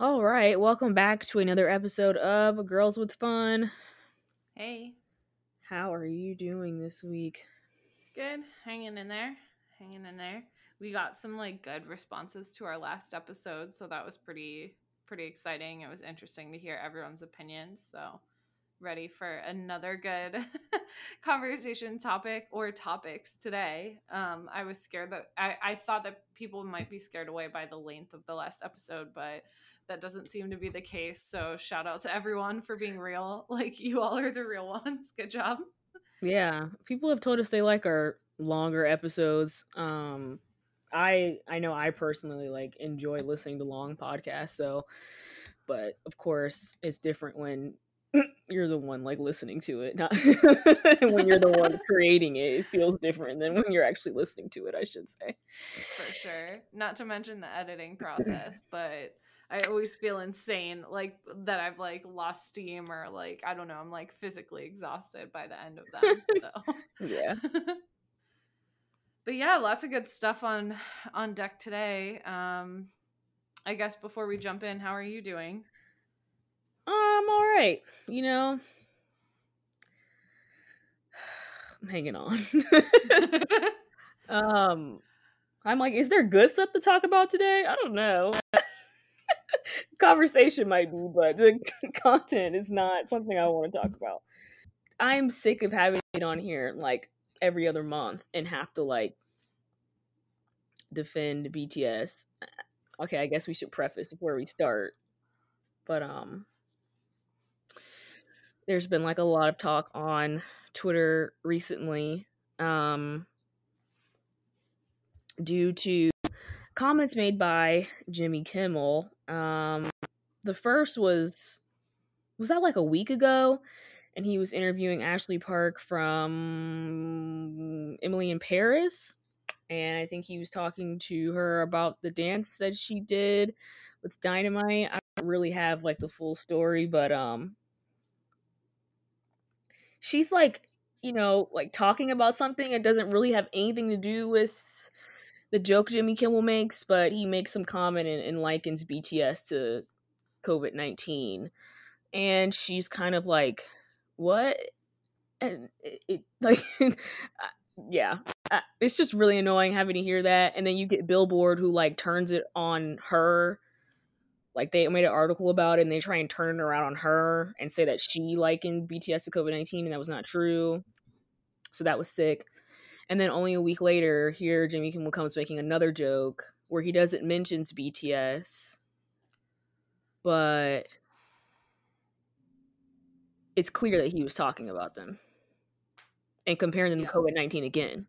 All right, welcome back to another episode of Girls with Fun. Hey, How are you doing this week? good. Hanging in there. Hanging in there. We got some like good responses to our last episode, so that was pretty pretty exciting. It was interesting to hear everyone's opinions. So, ready for another good conversation topic or topics today. Um, I was scared that I, I thought that people might be scared away by the length of the last episode, but that doesn't seem to be the case. So, shout out to everyone for being real. Like, you all are the real ones. Good job. Yeah, people have told us they like our longer episodes. Um I I know I personally like enjoy listening to long podcasts, so but of course it's different when you're the one like listening to it, not when you're the one creating it. It feels different than when you're actually listening to it, I should say. for sure. Not to mention the editing process, but I always feel insane, like that I've like lost steam or like I don't know, I'm like physically exhausted by the end of them. So. Yeah. but yeah, lots of good stuff on on deck today. Um, I guess before we jump in, how are you doing? I'm all right. You know, I'm hanging on. um, I'm like, is there good stuff to talk about today? I don't know. Conversation might be, but the content is not something I want to talk about. I'm sick of having it on here like every other month and have to like defend BTS. Okay, I guess we should preface before we start. But um there's been like a lot of talk on Twitter recently um due to comments made by Jimmy Kimmel. Um the first was was that like a week ago and he was interviewing Ashley Park from Emily in Paris and I think he was talking to her about the dance that she did with Dynamite. I don't really have like the full story, but um she's like, you know, like talking about something it doesn't really have anything to do with the joke Jimmy Kimmel makes, but he makes some comment and, and likens BTS to COVID 19. And she's kind of like, what? And it, it like, yeah, it's just really annoying having to hear that. And then you get Billboard who like turns it on her. Like they made an article about it and they try and turn it around on her and say that she likened BTS to COVID 19 and that was not true. So that was sick. And then only a week later, here Jimmy Kimmel comes making another joke where he doesn't mentions BTS, but it's clear that he was talking about them and comparing them Yeah. to COVID nineteen again.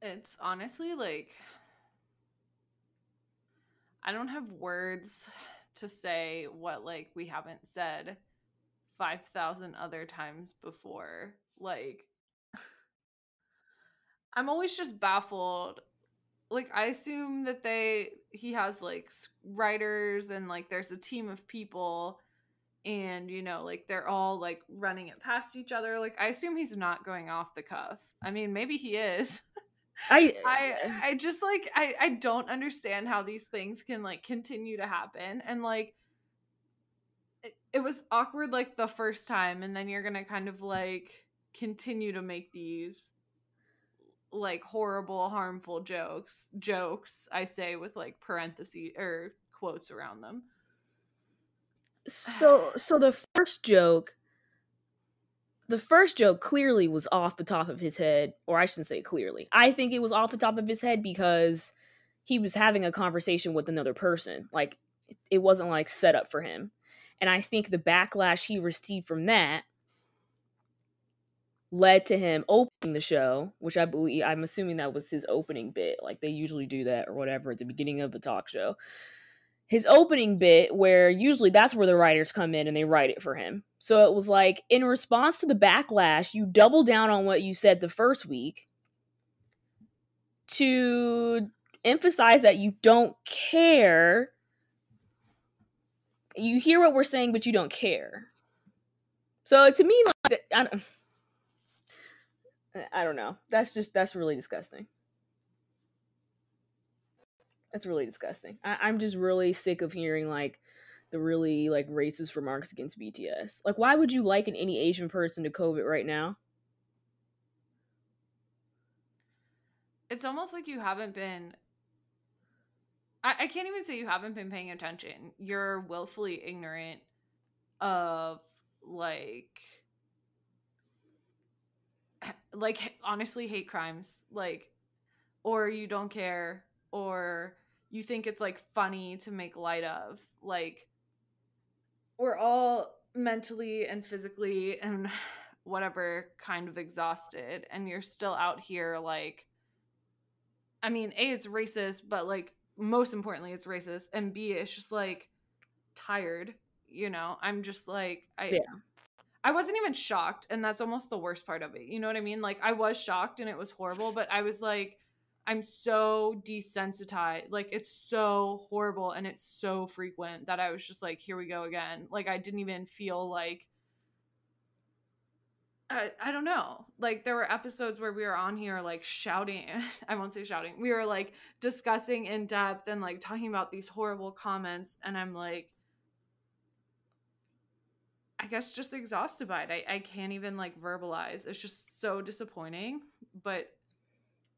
It's honestly like I don't have words to say what like we haven't said 5000 other times before. Like I'm always just baffled. Like I assume that they he has like writers and like there's a team of people and you know like they're all like running it past each other. Like I assume he's not going off the cuff. I mean, maybe he is. I I uh, I just like I I don't understand how these things can like continue to happen and like it, was awkward like the first time and then you're to kind of like continue to make these like horrible harmful jokes jokes I say with like parentheses or quotes around them. so so the first joke the first joke clearly was off the top of his head or i shouldn't say clearly. I think it was off the top of his head because he was having a conversation with another person. Like it wasn't like set up for him and i think the backlash he received from that led to him opening the show which i believe i'm assuming that was his opening bit like they usually do that or whatever at the beginning of the talk show his opening bit where usually that's where the writers come in and they write it for him. So it was like in response to the backlash, you double down on what you said the first week to emphasize that you don't care. You hear what we're saying, but you don't care. So to me, like I don't, I don't know. That's just that's really disgusting. That's really disgusting. I- I'm just really sick of hearing like the really like racist remarks against BTS. Like, why would you liken any Asian person to COVID right now? It's almost like you haven't been. I, I can't even say you haven't been paying attention. You're willfully ignorant of like like honestly hate crimes like or you don't care or you think it's like funny to make light of like we're all mentally and physically and whatever kind of exhausted and you're still out here like i mean a it's racist but like most importantly it's racist and b it's just like tired you know? I'm just like i Yeah. i wasn't even shocked and that's almost the worst part of it you know what i mean? Like i was shocked and it was horrible but i was like i'm so desensitized like it's so horrible and it's so frequent that i was just like here we go again. Like i didn't even feel like I, I don't know. Like there were episodes where we were on here like shouting. I won't say shouting. We were like discussing in depth and like talking about these horrible comments and I'm like I guess just exhausted by it. I, I can't even like verbalize. It's just so disappointing, but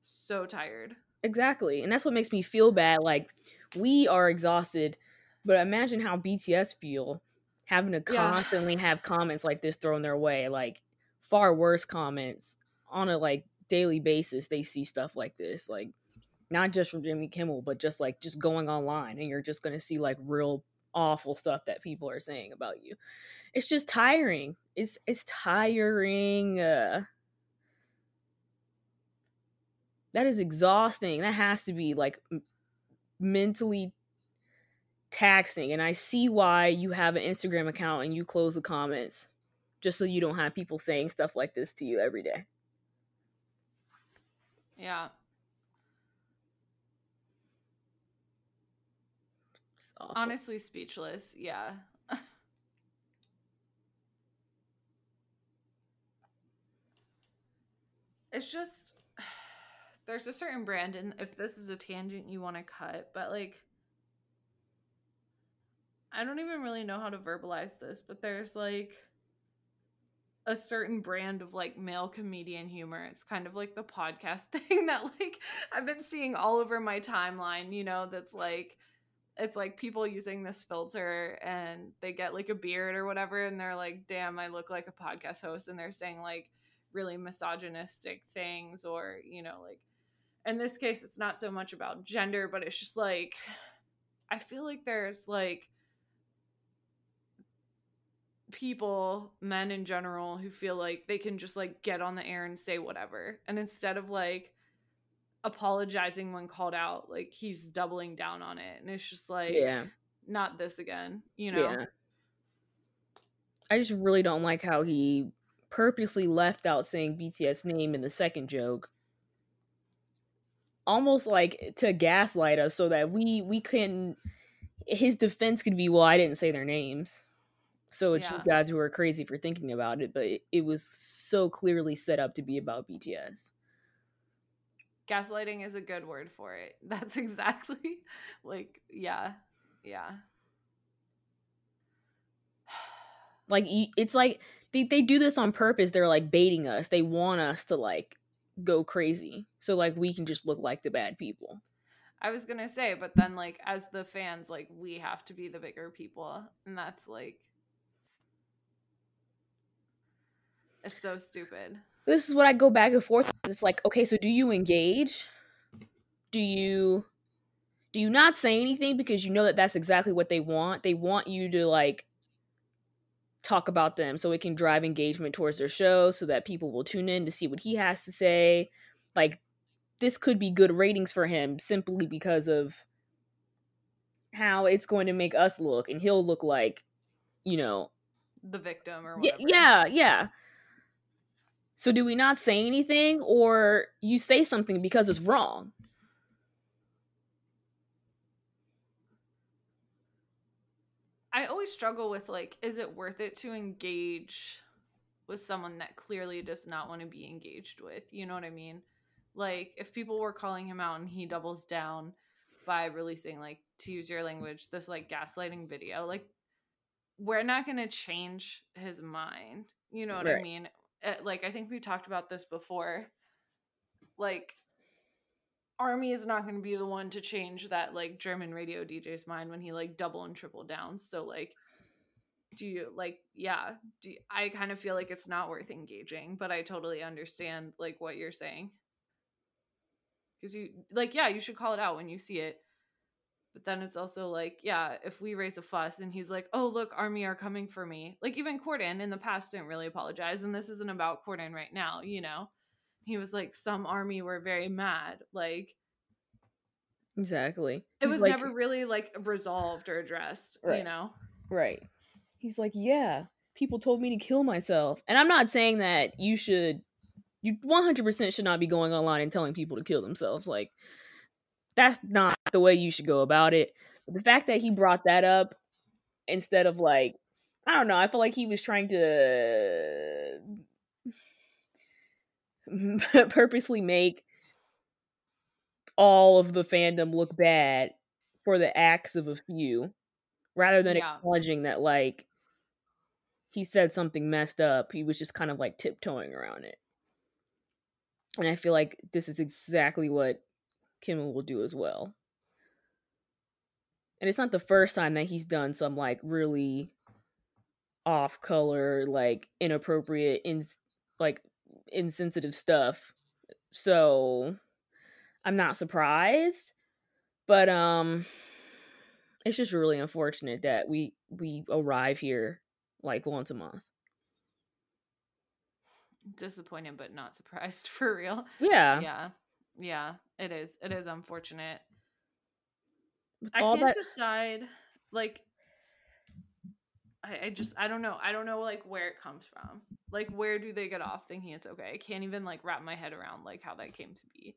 so tired. Exactly. And that's what makes me feel bad. Like, we are exhausted, but imagine how BTS feel having to Yeah. constantly have comments like this thrown their way. Like, far worse comments on a like daily basis. They see stuff like this. Like, not just from Jimmy Kimmel, but just like just going online and you're just going to see like real awful stuff that people are saying about you. It's just tiring. It's it's tiring. Uh that is exhausting. That has to be like m- mentally taxing. And I see why you have an Instagram account and you close the comments just so you don't have people saying stuff like this to you every day. Yeah. Honestly speechless. Yeah. it's just there's a certain brand and if this is a tangent you want to cut, but like I don't even really know how to verbalize this, but there's like a certain brand of like male comedian humor. It's kind of like the podcast thing that like I've been seeing all over my timeline, you know, that's like it's like people using this filter and they get like a beard or whatever and they're like, "Damn, I look like a podcast host." And they're saying like really misogynistic things or, you know, like in this case it's not so much about gender, but it's just like I feel like there's like people, men in general, who feel like they can just like get on the air and say whatever. And instead of like apologizing when called out, like he's doubling down on it. And it's just like, yeah. not this again, you know? Yeah. I just really don't like how he purposely left out saying BTS name in the second joke. Almost like to gaslight us so that we we can his defense could be, well, I didn't say their names. So it's you guys who are crazy for thinking about it, but it, it was so clearly set up to be about BTS. Gaslighting is a good word for it. That's exactly like, yeah, yeah. Like it's like they, they do this on purpose. They're like baiting us. They want us to like go crazy. So like we can just look like the bad people. I was gonna say, but then like as the fans, like we have to be the bigger people, and that's like it's so stupid. This is what I go back and forth. It's like, okay, so do you engage? Do you do you not say anything because you know that that's exactly what they want? They want you to like talk about them so it can drive engagement towards their show so that people will tune in to see what he has to say. Like this could be good ratings for him simply because of how it's going to make us look and he'll look like, you know, The victim or yeah, whatever. yeah, yeah. So do we not say anything or you say something because it's wrong? I always struggle with like, is it worth it to engage with someone that clearly does not want to be engaged with? You know what I mean? Like, if people were calling him out and he doubles down, by releasing like to use your language this like gaslighting video like we're not going to change his mind you know what right. i mean Eh, like i think we talked about this before like army is not going to be the one to change that like german radio dj's mind when he like double and triple down. So like do you like yeah do you, i kind of feel like it's not worth engaging but i totally understand like what you're saying. Because you like yeah you should call it out when you see it but then it's also like yeah if we raise a fuss and he's like oh look army are coming for me like even corden in the past didn't really apologize and this isn't about corden right now you know? He was like some army were very mad like exactly. It he's was like, never really like resolved or addressed right. you know? Right. He's like yeah people told me to kill myself and i'm not saying that you should you 100% should not be going online and telling people to kill themselves like that's not the way you should go about it. But the fact that he brought that up instead of like i don't know i feel like he was trying to purposely make all of the fandom look bad for the acts of a few rather than yeah. acknowledging that like he said something messed up. He was just kind of like tiptoeing around it. And i feel like this is exactly what kimmel will do as well and it's not the first time that he's done some like really off color like inappropriate in like insensitive stuff. So I'm not surprised, but um it's just really unfortunate that we we arrive here like once a month. Disappointed but not surprised for real. Yeah. Yeah. Yeah, it is. It is unfortunate. I can't that- decide like I, I just I don't know. I don't know like where it comes from. Like where do they get off thinking it's okay? I can't even like wrap my head around like how that came to be.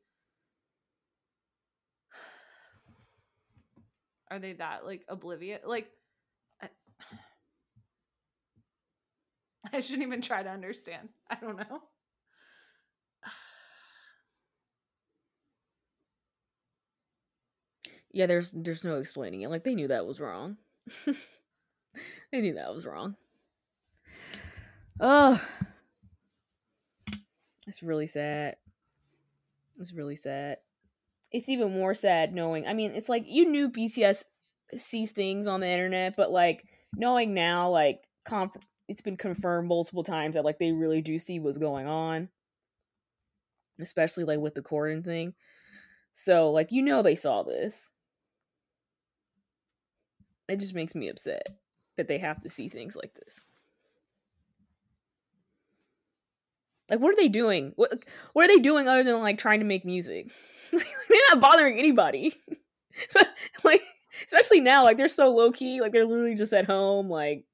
Are they that like oblivious? Like I, I shouldn't even try to understand. I don't know. Yeah, there's there's no explaining it. Like they knew that was wrong. they knew that was wrong. Oh, it's really sad. It's really sad. It's even more sad knowing. I mean, it's like you knew BTS sees things on the internet, but like knowing now, like conf- it's been confirmed multiple times that like they really do see what's going on, especially like with the Corden thing. So like you know they saw this. It just makes me upset that they have to see things like this. Like, what are they doing? What what are they doing other than like trying to make music? they're not bothering anybody. like, especially now, like they're so low key. Like they're literally just at home, like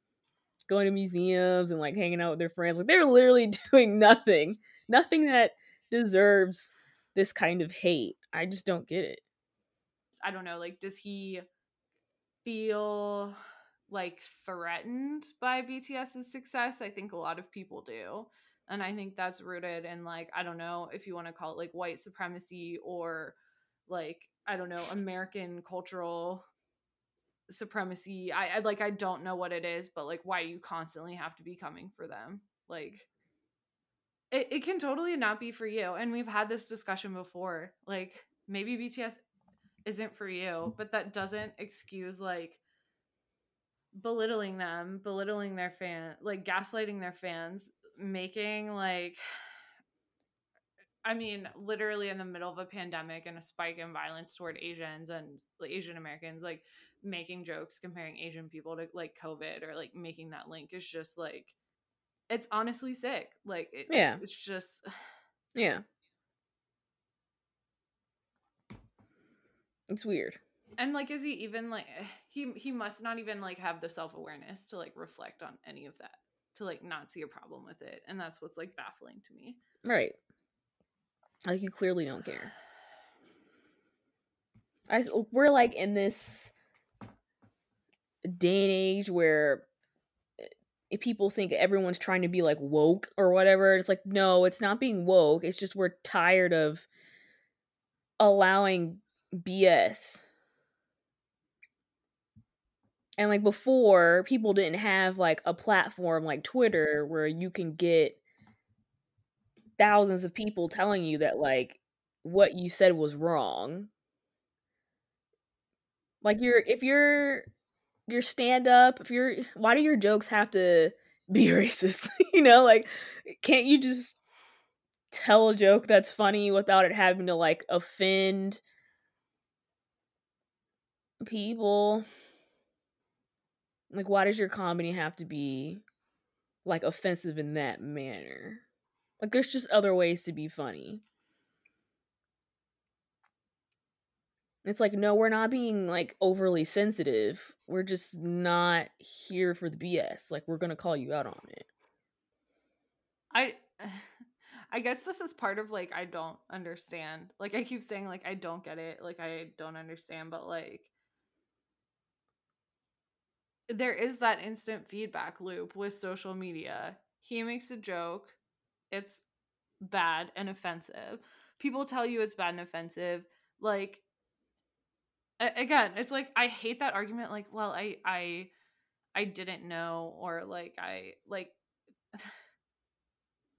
going to museums and like hanging out with their friends. Like they're literally doing nothing, nothing that deserves this kind of hate. I just don't get it. I don't know. Like, does he feel like threatened by BTS's success. I think a lot of people do. And I think that's rooted in like I don't know if you want to call it like white supremacy or like I don't know American cultural supremacy. I, I like I don't know what it is, but like why you constantly have to be coming for them? Like it, it can totally not be for you. And we've had this discussion before. Like maybe BTS isn't for you, mm. but that doesn't excuse like belittling them, belittling their fan, like gaslighting their fans, making like I mean, literally in the middle of a pandemic and a spike in violence toward Asians and Asian Americans, like making jokes comparing Asian people to like COVID or like making that link is just like, it's honestly sick. Like, it, yeah, it's just, yeah, it's weird. And like is he even like he he must not even like have the self-awareness to like reflect on any of that to like not see a problem with it. And that's what's like baffling to me. Right. Like you clearly don't care. I we're like in this day and age where eh, if people think everyone's trying to be like woke or whatever. It's like no it's not being woke. It's just we're tired of allowing bs and like before people didn't have like a platform like twitter where you can get thousands of people telling you that like what you said was wrong. Like you're if you're your stand up if you're why do your jokes have to be racist? You know like can't you just tell a joke that's funny without it having to like offend people like why does your comedy have to be like offensive in that manner? Like there's just other ways to be funny. It's like no we're not being like overly sensitive. We're just not here for the bs like we're gonna call you out on it. I I guess this is part of like I don't understand. Like I keep saying like I don't get it, like I don't understand, but like there is that instant feedback loop with social media. He makes a joke, it's bad and offensive. People tell you it's bad and offensive. Like again, it's like I hate that argument like, well, I I I didn't know or like I like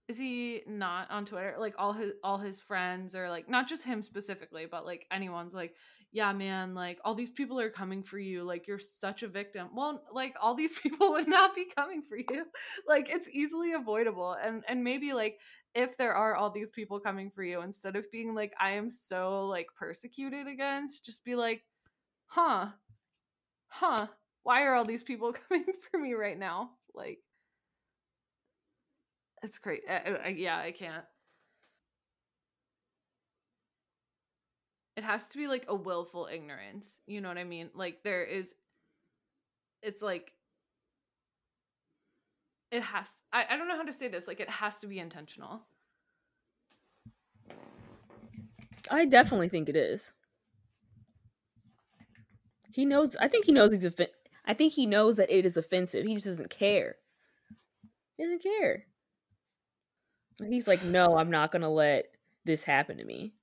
is he not on Twitter? Like all his all his friends or like not just him specifically, but like anyone's like, yeah, man, like all these people are coming for you. Like you're such a victim. Well, like all these people would not be coming for you. Like it's easily avoidable. And and maybe like if there are all these people coming for you, instead of being like, I am so like persecuted against, just be like, huh, huh, why are all these people coming for me right now? Like it's great. I, I, yeah, I can't. It has to be like a willful ignorance. You know what I mean? Like there is it's like it has I, I don't know how to say this. Like it has to be intentional. I definitely think it is. He knows I think he knows he's offen- I think he knows that it is offensive. He just doesn't care. He doesn't care. He's like, no, I'm not gonna let this happen to me.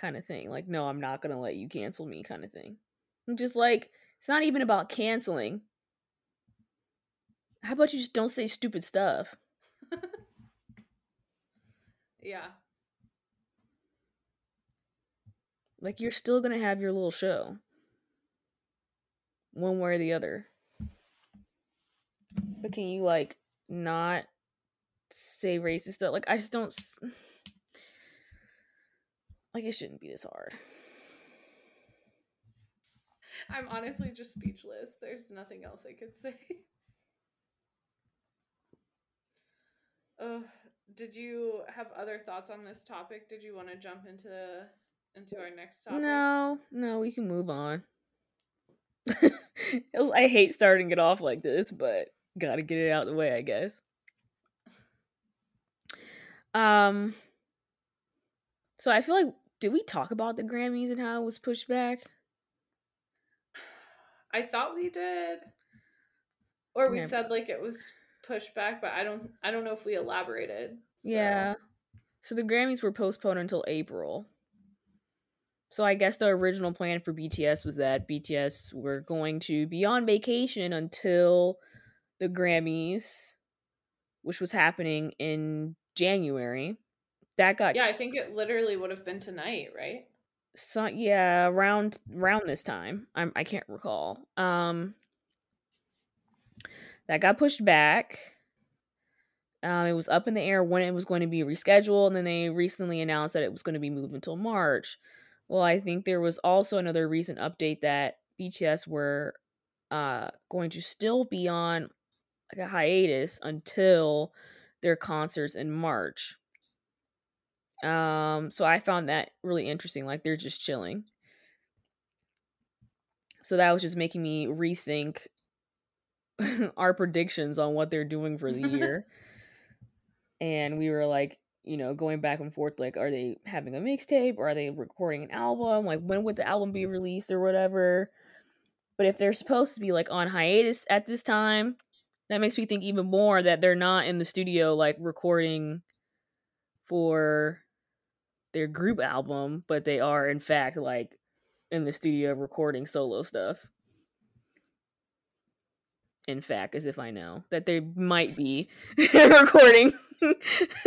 Kind of thing. Like, no, I'm not gonna let you cancel me, kind of thing. I'm just like, it's not even about canceling. How about you just don't say stupid stuff? yeah. Like, you're still gonna have your little show. One way or the other. But can you, like, not say racist stuff. Like I just don't like it shouldn't be this hard. I'm honestly just speechless. There's nothing else I could say. Uh, did you have other thoughts on this topic? Did you want to jump into into our next topic? No, no, we can move on. I hate starting it off like this, but gotta get it out of the way, I guess. Um so I feel like did we talk about the Grammys and how it was pushed back? I thought we did. Or we Never. said like it was pushed back, but I don't I don't know if we elaborated. So. Yeah. So the Grammys were postponed until April. So I guess the original plan for BTS was that BTS were going to be on vacation until the Grammys, which was happening in January. That got Yeah, I think it literally would have been tonight, right? So yeah, around around this time. I'm I can't recall. Um that got pushed back. Um, it was up in the air when it was going to be rescheduled, and then they recently announced that it was going to be moved until March. Well, I think there was also another recent update that BTS were uh, going to still be on like a hiatus until their concerts in March. Um, so I found that really interesting. Like they're just chilling. So that was just making me rethink our predictions on what they're doing for the year. and we were like, you know, going back and forth like, are they having a mixtape or are they recording an album? Like, when would the album be released or whatever? But if they're supposed to be like on hiatus at this time, that makes me think even more that they're not in the studio like recording for their group album, but they are in fact like in the studio recording solo stuff. in fact, as if I know that they might be recording.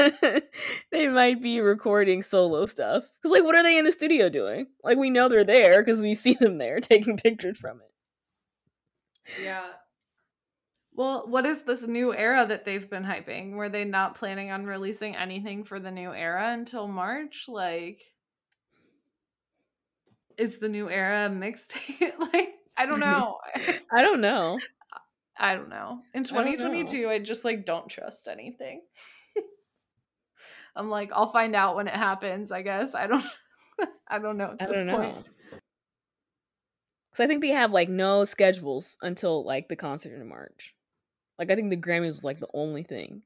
they might be recording solo stuff. Because, like, what are they in the studio doing? Like, we know they're there because we see them there taking pictures from it. Yeah. Well, what is this new era that they've been hyping? Were they not planning on releasing anything for the new era until March? Like, is the new era mixtape? like, I don't know. I don't know. I don't know. In 2022, I, I just like don't trust anything. I'm like, I'll find out when it happens, I guess. I don't I don't know at this point. Cuz I think they have like no schedules until like the concert in March. Like I think the Grammys was like the only thing.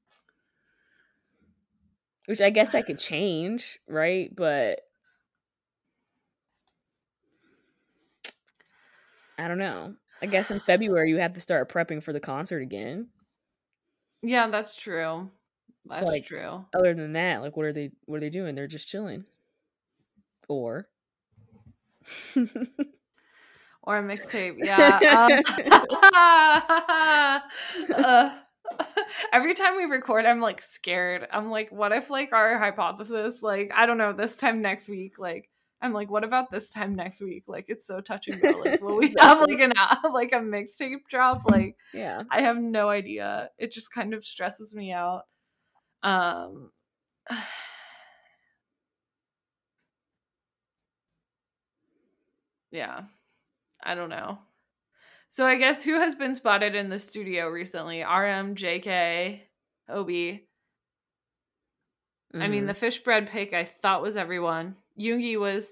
Which I guess I could change, right? But I don't know. I guess in February you have to start prepping for the concert again. Yeah, that's true. That's like, true. Other than that, like what are they what are they doing? They're just chilling. Or or a mixtape. Yeah. Um, uh, every time we record, I'm like scared. I'm like, what if like our hypothesis, like I don't know, this time next week, like I'm like, what about this time next week? Like, it's so touching. Like, will we have like an like a mixtape drop? Like, yeah, I have no idea. It just kind of stresses me out. Um, yeah, I don't know. So I guess who has been spotted in the studio recently? RM, JK, Hobi. Mm-hmm. I mean, mm-hmm. the fish bread pick I thought was everyone. Yoongi was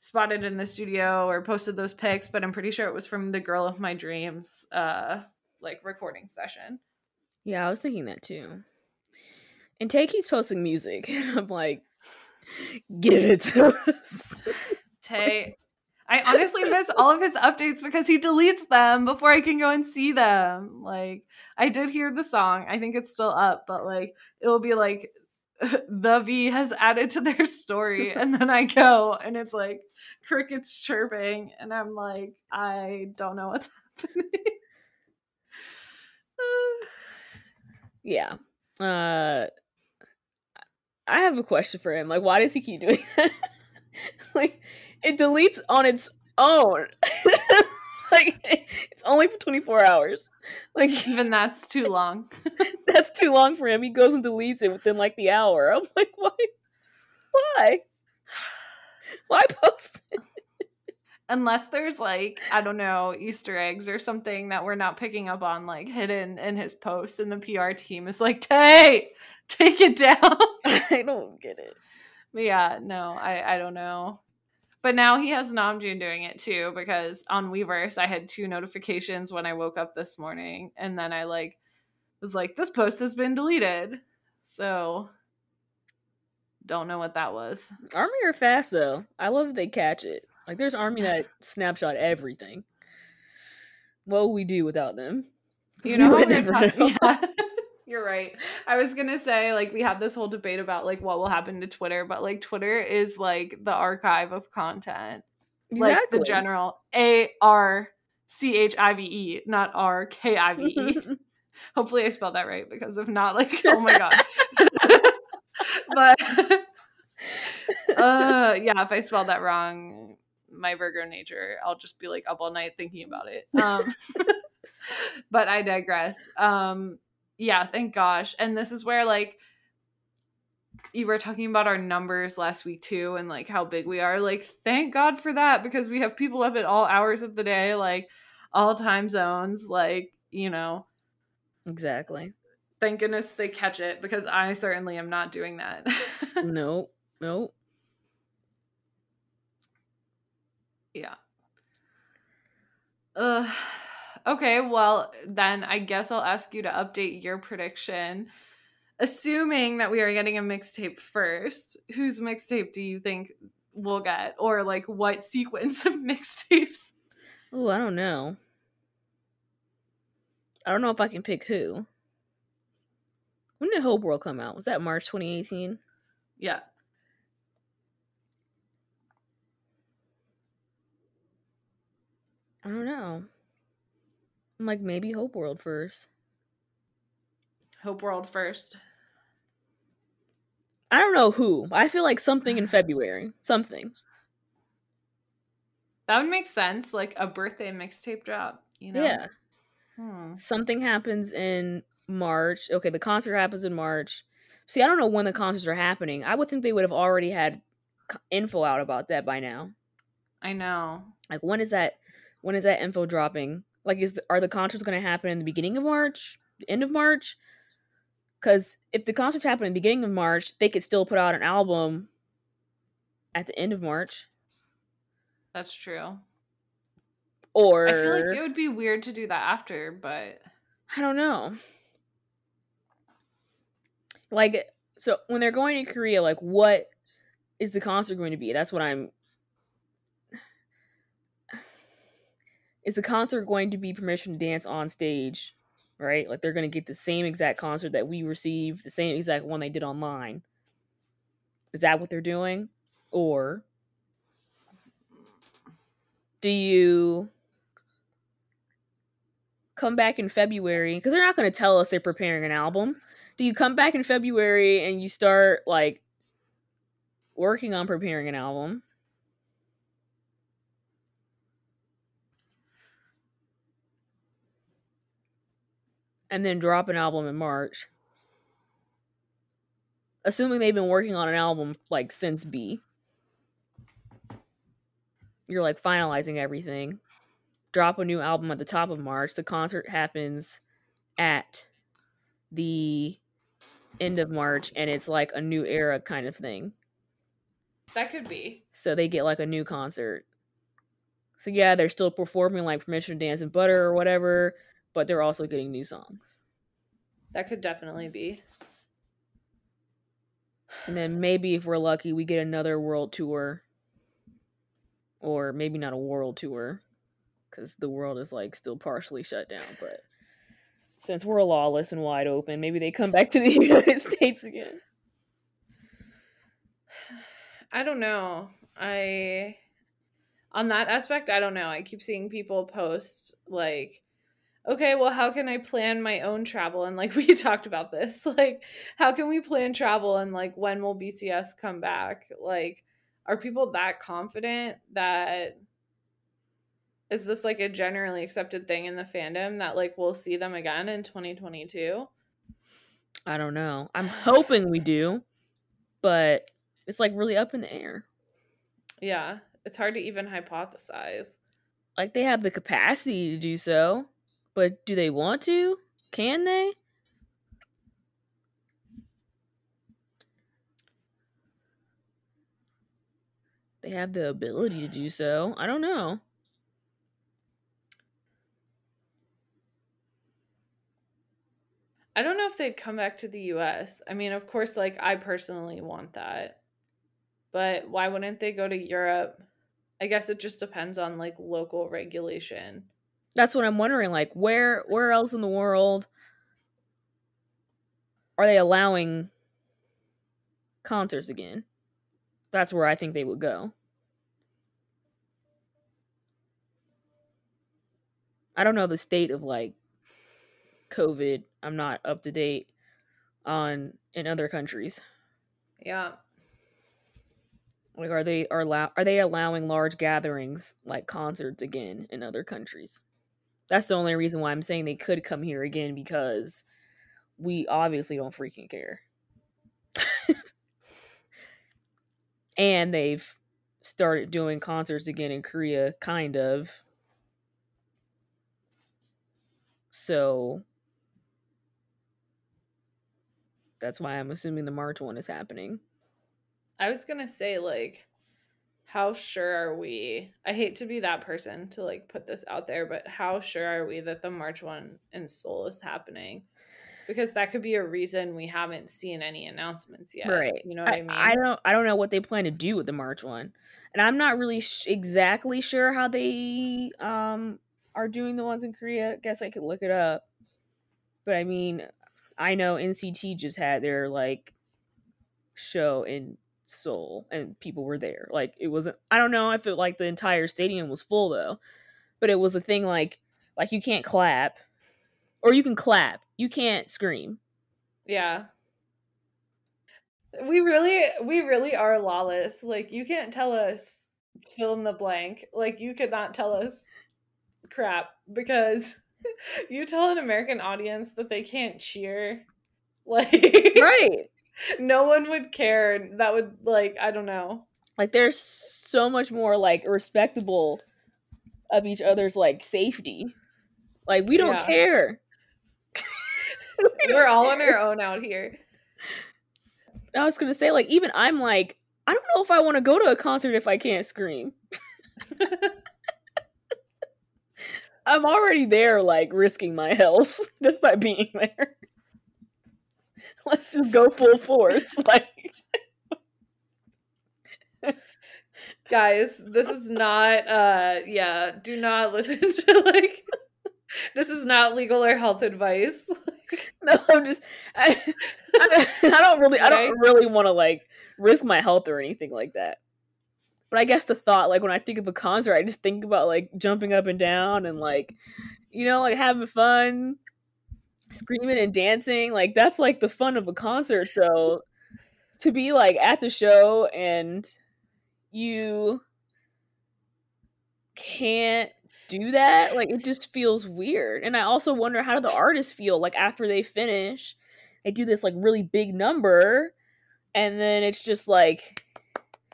spotted in the studio or posted those pics, but I'm pretty sure it was from the Girl of My Dreams uh like recording session. Yeah, I was thinking that too. And Tay keeps posting music, and I'm like, give it to us. Tay, I honestly miss all of his updates because he deletes them before I can go and see them. Like, I did hear the song. I think it's still up, but like, it will be like the V has added to their story, and then I go and it's like crickets chirping, and I'm like, I don't know what's happening. yeah. Uh I have a question for him. Like, why does he keep doing that? like, it deletes on its own. like it's only for 24 hours. Like even that's too long. that's too long for him. He goes and deletes it within like the hour. I'm like, why? Why? Why post it? Unless there's like, I don't know, Easter eggs or something that we're not picking up on, like hidden in his post, and the PR team is like, Tay, take it down. I don't get it. But yeah, no, I, I don't know. But now he has Namjoon doing it too because on Weverse I had two notifications when I woke up this morning and then I like was like this post has been deleted. So don't know what that was. Army are fast though. I love that they catch it. Like there's Army that snapshot everything. What would we do without them? You know, we are talking, yeah. You're right. I was gonna say like we have this whole debate about like what will happen to Twitter, but like Twitter is like the archive of content, exactly. like the general A R C H I V E, not R K I V E. Hopefully, I spelled that right because if not, like oh my god. but uh, yeah, if I spelled that wrong, my Virgo nature, I'll just be like up all night thinking about it. Um, but I digress. Um, yeah, thank gosh. And this is where like you were talking about our numbers last week too and like how big we are. Like thank God for that because we have people up at all hours of the day, like all time zones, like, you know. Exactly. Thank goodness they catch it because I certainly am not doing that. nope. Nope. Yeah. Uh Okay, well, then I guess I'll ask you to update your prediction. Assuming that we are getting a mixtape first, whose mixtape do you think we'll get? Or like what sequence of mixtapes? Oh, I don't know. I don't know if I can pick who. When did Hope World come out? Was that March 2018? Yeah. I don't know. I'm like maybe Hope World first. Hope World first. I don't know who. I feel like something in February. Something. That would make sense, like a birthday mixtape drop, you know? Yeah. Hmm. Something happens in March. Okay, the concert happens in March. See, I don't know when the concerts are happening. I would think they would have already had info out about that by now. I know. Like when is that when is that info dropping? Like is are the concerts going to happen in the beginning of March, the end of March? Cuz if the concerts happen in the beginning of March, they could still put out an album at the end of March. That's true. Or I feel like it would be weird to do that after, but I don't know. Like, so when they're going to Korea, like, what is the concert going to be? That's what I'm. Is the concert going to be permission to dance on stage? Right? Like, they're going to get the same exact concert that we received, the same exact one they did online. Is that what they're doing? Or do you come back in February because they're not going to tell us they're preparing an album. Do you come back in February and you start like working on preparing an album? And then drop an album in March. Assuming they've been working on an album like since BE. You're like finalizing everything drop a new album at the top of March. The concert happens at the end of March and it's like a new era kind of thing. that could be. So they get like a new concert. So yeah, they're still performing like Permission to Dance and Butter or whatever, but they're also getting new songs. That could definitely be. And then maybe if we're lucky, we get another world tour. Or maybe not a world tour because the world is like still partially shut down. But since we're lawless and wide open, maybe they come back to the United States again. I don't know. I on that aspect, I don't know. I keep seeing people post like okay, well, how can I plan my own travel? And like we talked about this, like, how can we plan travel and like when will BTS come back? Like, are people that confident that is this like a generally accepted thing in the fandom that like we'll see them again in 2022? I don't know. I'm hoping we do, but it's like really up in the air. Yeah, it's hard to even hypothesize. Like they have the capacity to do so, but do they want to? Can they? They have the ability to do so. I don't know. I don't know if they'd come back to the US. I mean, of course, like I personally want that. But why wouldn't they go to Europe? I guess it just depends on like local regulation. That's what I'm wondering. Like, where where else in the world are they allowing concerts again? That's where I think they would go. I don't know the state of like COVID. I'm not up to date on in other countries. Yeah. Like, are they are allow are they allowing large gatherings like concerts again in other countries? That's the only reason why I'm saying they could come here again because we obviously don't freaking care. and they've started doing concerts again in Korea, kind of. So that's why I'm assuming the March one is happening. I was to say like how sure are we? I hate to be that person to like put this out there, but how sure are we that the March one in Seoul is happening? Because that could be a reason we haven't seen any announcements yet. Right. You know what I, I, mean? I don't I don't know what they plan to do with the March one. And I'm not really sh- exactly sure how they um are doing the ones in Korea. Guess I could look it up. But I mean, I know NCT just had their like show in Seoul and people were there. Like it wasn't I don't know if it like the entire stadium was full though. But it was a thing like Like you can't clap, or you can clap. You can't scream. Yeah. We really we really are lawless. Like you can't tell us fill in the blank. Like you could not tell us crap because you tell an American audience that they can't cheer. Like Right. No one would care. That would like I don't know. Like they're so much more like respectable of each other's like safety. Like we don't Yeah. care. We We're all on our own out here. I was gonna say, like, even I'm like, I don't know if I want to go to a concert if I can't scream. I'm already there, like risking my health just by being there. Let's just go full force. Like, Guys, this is not uh yeah, do not listen to like this is not legal or health advice. no, I'm just, I, I, I don't really, I don't really want to like risk my health or anything like that. But I guess the thought, like when I think of a concert, I just think about like jumping up and down and like, you know, like having fun, screaming and dancing. Like that's like the fun of a concert. So to be like at the show and you can't do that, like it just feels weird. And I also wonder how do the artists feel like after they finish, they do this like really big number, and then it's just like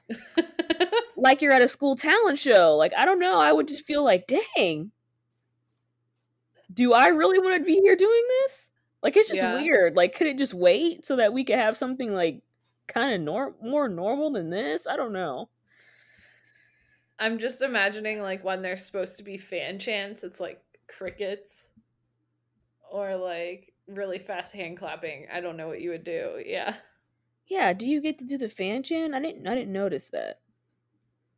like you're at a school talent show. Like I don't know, I would just feel like, dang, do I really want to be here doing this? Like it's just Yeah. weird. Like could it just wait so that we could have something like kind of nor- more normal than this? I don't know. I'm just imagining like when there's supposed to be fan chants, it's like crickets or like really fast hand clapping. I don't know what you would do. Yeah. Yeah, do you get to do the fan chant? I didn't I didn't notice that.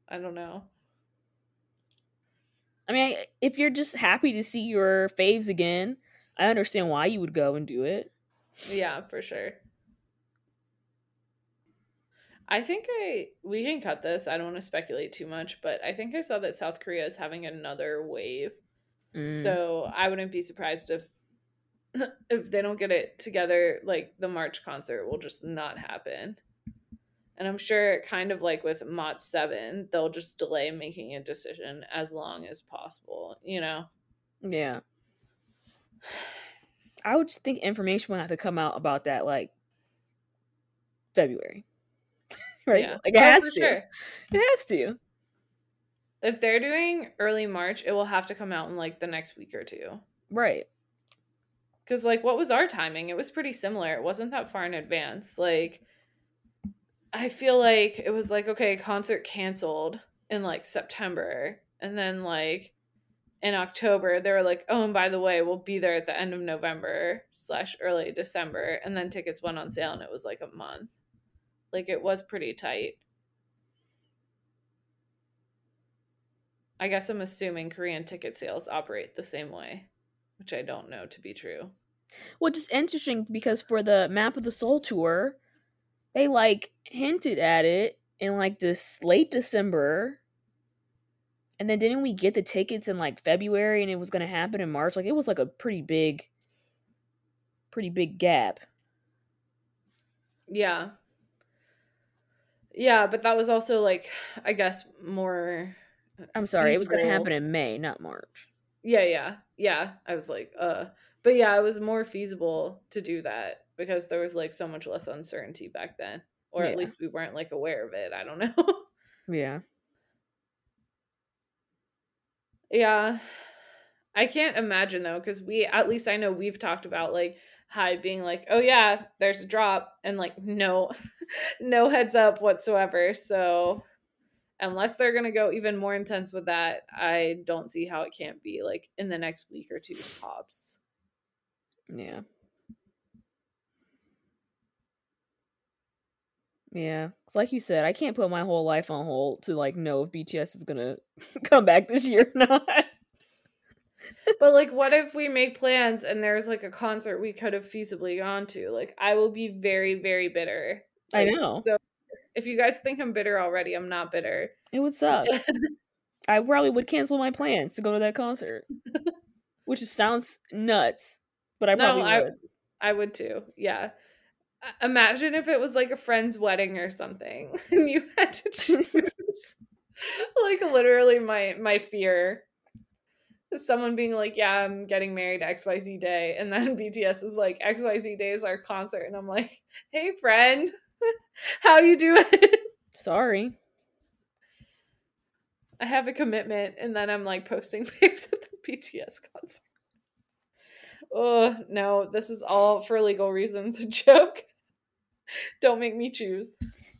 I don't know. I mean, if you're just happy to see your faves again, I understand why you would go and do it. Yeah, for sure. I think I we can cut this. I don't want to speculate too much, but I think I saw that South Korea is having another wave. Mm. So I wouldn't be surprised if if they don't get it together, like the March concert will just not happen. And I'm sure, kind of like with MOTS Seven, they'll just delay making a decision as long as possible. You know? Yeah. I would just think information would have to come out about that like February. right? Yeah. Like it has to. sure. It has to. If they're doing early March, it will have to come out in like the next week or two. Right. Because, like, what was our timing? It was pretty similar. It wasn't that far in advance. Like, I feel like it was like, okay, concert canceled in like September. And then, like, in October, they were like, oh, and by the way, we'll be there at the end of November slash early December. And then tickets went on sale and it was like a month. Like, it was pretty tight. I guess I'm assuming Korean ticket sales operate the same way, which I don't know to be true. Well, just interesting because for the Map of the Soul tour, they like hinted at it in like this late December. And then didn't we get the tickets in like February and it was going to happen in March? Like it was like a pretty big pretty big gap. Yeah. Yeah, but that was also like I guess more I'm sorry, it was going to happen in May, not March. Yeah, yeah. Yeah. I was like, uh but yeah, it was more feasible to do that because there was like so much less uncertainty back then. Or Yeah. at least we weren't like aware of it. I don't know. Yeah. yeah. I can't imagine though, because we at least I know we've talked about like Hybe being like, oh yeah, there's a drop, and like no no heads up whatsoever. So unless they're gonna go even more intense with that, I don't see how it can't be like in the next week or two tops. Yeah. Yeah, 'cause like you said, I can't put my whole life on hold to like know if BTS is gonna come back this year or not. But like what if we make plans and there's like a concert we could have feasibly gone to? Like I will be very, very bitter. I know So if you guys think I'm bitter already, I'm not bitter. it would suck. I probably would cancel my plans to go to that concert. which sounds nuts, but I probably no, I would. I would too. Yeah. Imagine if it was like a friend's wedding or something and you had to choose like literally my my fear someone being like, "Yeah, I'm getting married XYZ day." And then BTS is like, "XYZ day is our concert." And I'm like, "Hey friend, how you doing?" Sorry. I have a commitment and then I'm like posting pics at the BTS concert. Oh, no, this is all for legal reasons a joke. Don't make me choose.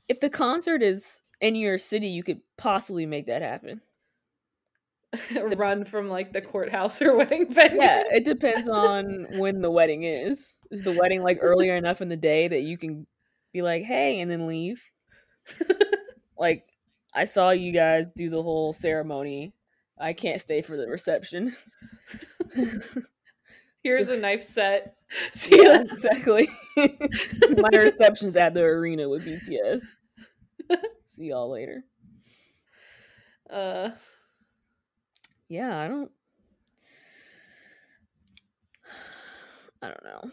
If the concert is in your city, you could possibly make that happen. Run from like the courthouse or wedding venue. Yeah, it depends on when the wedding is. Is the wedding like earlier enough in the day that you can be like, "Hey," and then leave? Like I saw you guys do the whole ceremony. I can't stay for the reception. Here's a knife set. See you yeah, later. exactly. My reception's at the arena with BTS. See y'all later. Uh, Yeah, I don't. I don't know.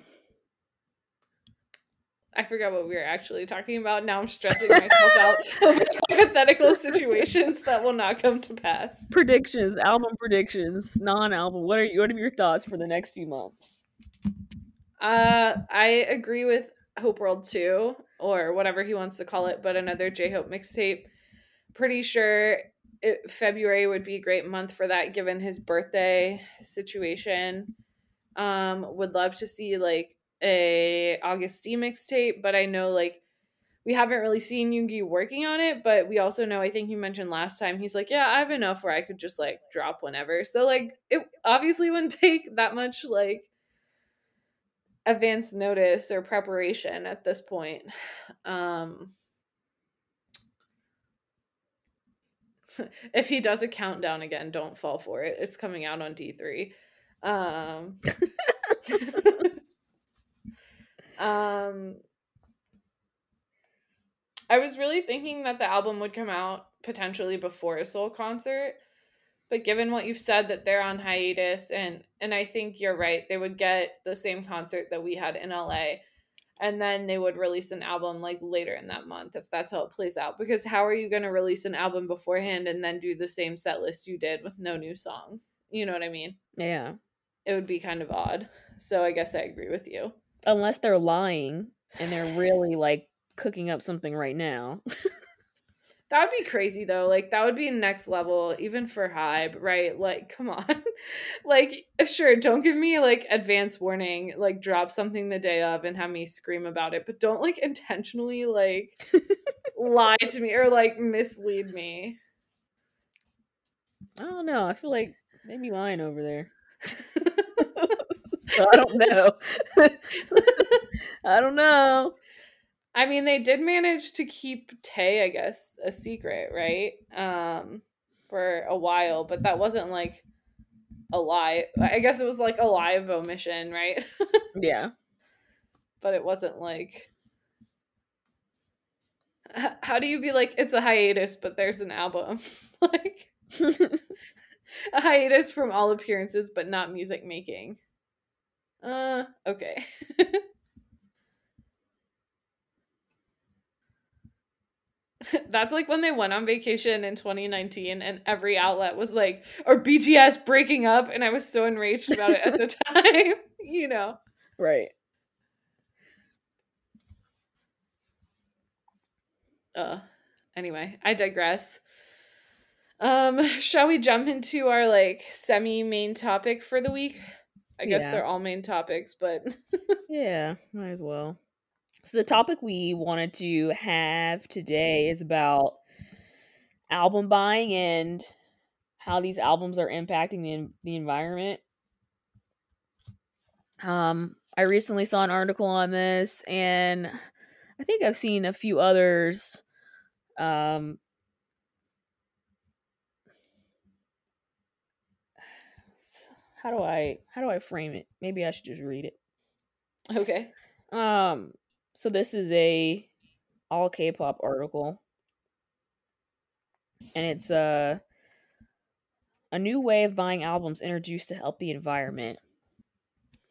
I forgot what we were actually talking about. Now I'm stressing myself out over hypothetical situations that will not come to pass. Predictions, album predictions, non-album. What are you, what are your thoughts for the next few months? Uh, I agree with Hope World 2, or whatever he wants to call it, but another J Hope mixtape. Pretty sure it, February would be a great month for that given his birthday situation. Um, would love to see like a August D mixtape, but I know like we haven't really seen Yoongi working on it, but we also know I think you mentioned last time he's like, yeah, I have enough where I could just like drop whenever. So like it obviously wouldn't take that much like advance notice or preparation at this point. Um if he does a countdown again, don't fall for it. It's coming out on D3. Um um I was really thinking that the album would come out potentially before a Seoul concert. But given what you've said that they're on hiatus and and I think you're right, they would get the same concert that we had in LA and then they would release an album like later in that month if that's how it plays out because how are you going to release an album beforehand and then do the same set list you did with no new songs? You know what I mean? Yeah. It would be kind of odd. So I guess I agree with you. Unless they're lying and they're really like cooking up something right now. That would be crazy though. Like that would be next level, even for Hybe, right? Like, come on. like, sure, don't give me like advance warning, like drop something the day of and have me scream about it, but don't like intentionally like lie to me or like mislead me. I don't know. I feel like maybe lying over there. So I don't know. I don't know. I mean, they did manage to keep Tay, I guess, a secret, right? Um, for a while, but that wasn't like a lie. I guess it was like a lie of omission, right? Yeah. but it wasn't like how do you be like it's a hiatus but there's an album like a hiatus from all appearances but not music making uh okay That's like when they went on vacation in 2019 and every outlet was like, or BTS breaking up. And I was so enraged about it at the time, you know. right. uh anyway i digress um shall we jump into our like semi main topic for the week i guess Yeah. they're all main topics but Yeah, might as well. So the topic we wanted to have today is about album buying and how these albums are impacting the the environment. Um, I recently saw an article on this, and I think I've seen a few others. Um, how do I how do I frame it? Maybe I should just read it. okay Um, so this is a allkpop article, and it's uh a new way of buying albums introduced to help the environment.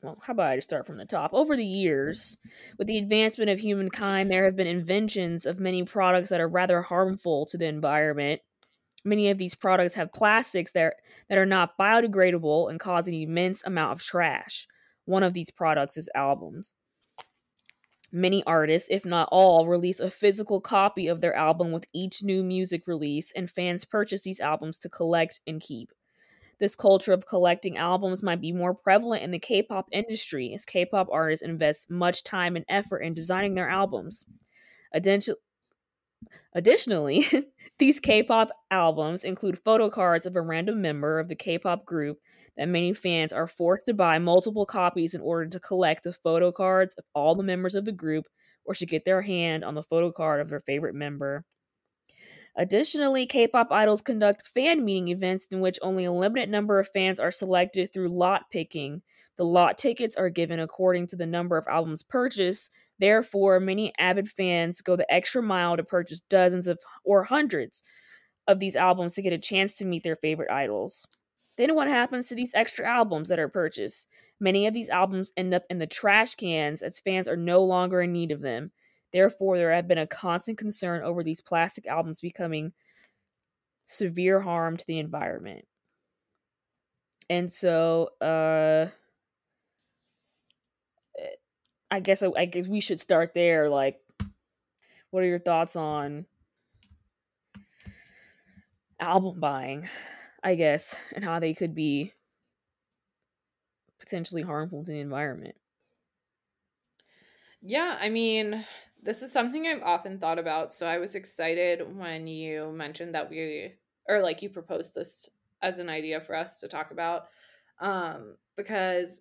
Well, how about I just start from the top? Over the years, with the advancement of humankind, there have been inventions of many products that are rather harmful to the environment. Many of these products have plastics that that are not biodegradable and cause an immense amount of trash. One of these products is albums. Many artists, if not all, release a physical copy of their album with each new music release, and fans purchase these albums to collect and keep. This culture of collecting albums might be more prevalent in the K pop industry, as K pop artists invest much time and effort in designing their albums. Additionally, these K pop albums include photo cards of a random member of the K pop group that many fans are forced to buy multiple copies in order to collect the photo cards of all the members of the group or to get their hand on the photo card of their favorite member. Additionally, K pop idols conduct fan meeting events in which only a limited number of fans are selected through lot picking. The lot tickets are given according to the number of albums purchased. Therefore, many avid fans go the extra mile to purchase dozens of or hundreds of these albums to get a chance to meet their favorite idols. Then what happens to these extra albums that are purchased? Many of these albums end up in the trash cans as fans are no longer in need of them. Therefore, there have been a constant concern over these plastic albums becoming severe harm to the environment. And so, uh, I guess I guess we should start there. Like, what are your thoughts on album buying? I guess, and how they could be potentially harmful to the environment. Yeah, I mean, this is something I've often thought about. So I was excited when you mentioned that we, or like you proposed this as an idea for us to talk about, um, because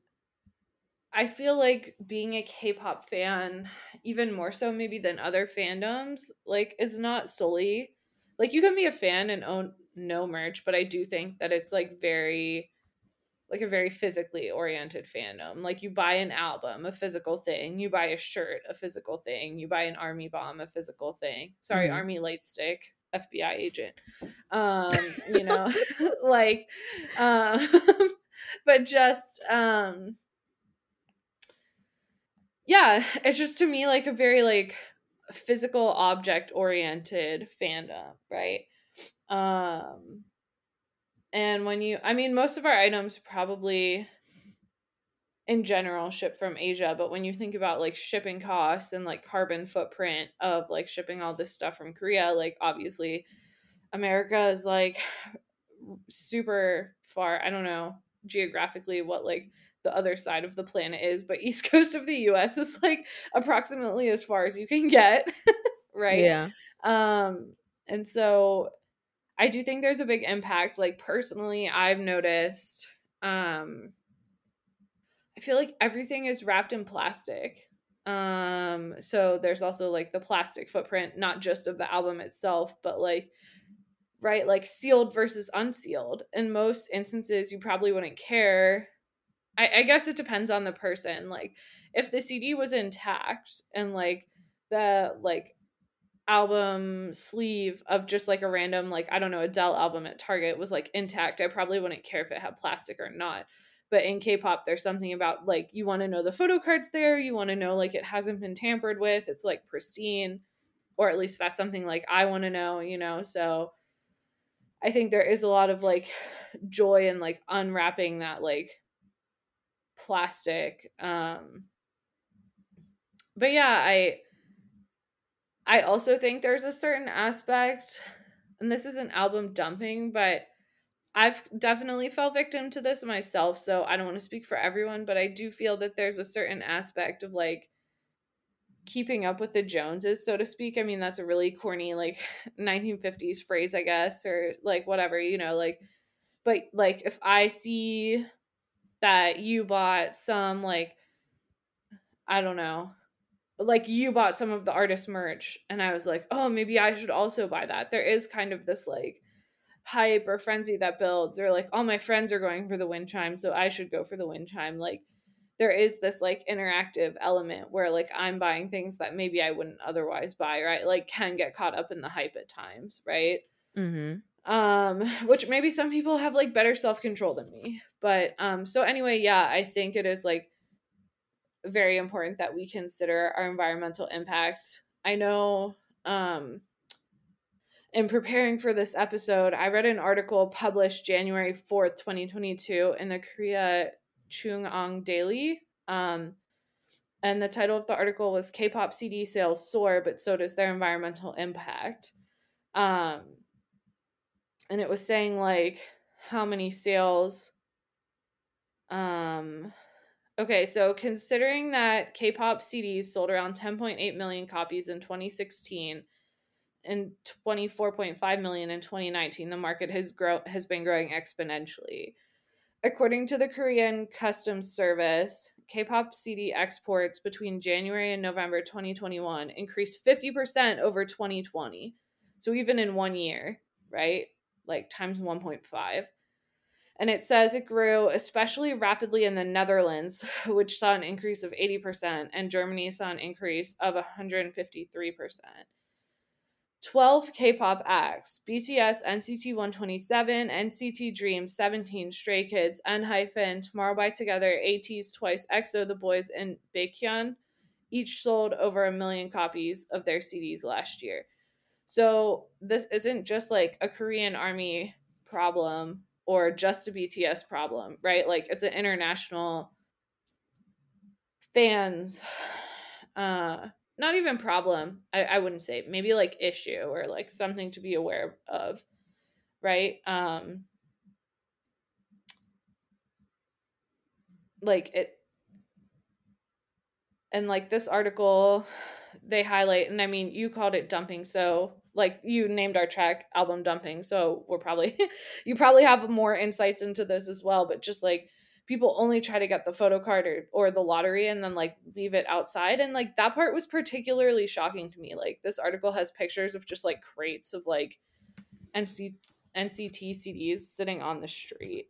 I feel like being a K-pop fan, even more so maybe than other fandoms, like is not solely like you can be a fan and own no merch, but I do think that it's like very like a very physically oriented fandom. Like you buy an album, a physical thing, you buy a shirt, a physical thing, you buy an army bomb, a physical thing. Sorry, mm-hmm. army light stick, FBI agent. Um, you know, like um but just um yeah, it's just to me like a very like physical object oriented fandom, right? Um and when you I mean most of our items probably in general ship from Asia, but when you think about like shipping costs and like carbon footprint of like shipping all this stuff from Korea, like obviously America is like super far, I don't know geographically what like the other side of the planet is, but east coast of the US is like approximately as far as you can get, right? Yeah. Um and so I do think there's a big impact like personally I've noticed um I feel like everything is wrapped in plastic. Um so there's also like the plastic footprint not just of the album itself but like right like sealed versus unsealed. In most instances you probably wouldn't care I, I guess it depends on the person. Like if the CD was intact and like the like album sleeve of just like a random like I don't know Adele album at Target was like intact, I probably wouldn't care if it had plastic or not. But in K-pop there's something about like you want to know the photo cards there, you want to know like it hasn't been tampered with, it's like pristine or at least that's something like I want to know, you know. So I think there is a lot of like joy in like unwrapping that like plastic. Um, but yeah, I I also think there's a certain aspect, and this isn't album dumping, but I've definitely fell victim to this myself, so I don't want to speak for everyone, but I do feel that there's a certain aspect of like keeping up with the Joneses, so to speak. I mean, that's a really corny like 1950s phrase, I guess, or like whatever, you know, like but like if I see that you bought some like I don't know, like you bought some of the artist merch and I was like, "Oh, maybe I should also buy that." There is kind of this like hype or frenzy that builds or like all my friends are going for the wind chime, so I should go for the wind chime. Like there is this like interactive element where like I'm buying things that maybe I wouldn't otherwise buy, right? Like can get caught up in the hype at times, right? Mm-hmm. Um, which maybe some people have like better self control than me. But um, so anyway, yeah, I think it is like very important that we consider our environmental impact. I know um in preparing for this episode, I read an article published January 4th, 2022 in the Korea JoongAng Daily. Um, and the title of the article was K-pop CD sales soar, but so does their environmental impact. Um, and it was saying like how many sales um okay, so considering that K-pop CDs sold around 10.8 million copies in 2016 and 24.5 million in 2019, the market has grow has been growing exponentially. According to the Korean Customs Service, K-pop CD exports between January and November 2021 increased 50% over 2020. So even in one year, right? Like times 1.5. And it says it grew especially rapidly in the Netherlands, which saw an increase of 80%, and Germany saw an increase of 153%. 12 K-pop acts: BTS, NCT 127, NCT Dream, 17, Stray Kids, ENHYPEN, Tomorrow by Together, ATEEZ, Twice, EXO, The Boyz, and Baekhyun each sold over a million copies of their CDs last year. So this isn't just like a Korean army problem or just a BTS problem, right? Like it's an international fans uh not even problem I, I wouldn't say maybe like issue or like something to be aware of right um like it and like this article they highlight and i mean you called it dumping so like you named our track album dumping so we're probably you probably have more insights into this as well but just like people only try to get the photo card or, or the lottery and then like leave it outside and like that part was particularly shocking to me like this article has pictures of just like crates of like NC, nct cds sitting on the street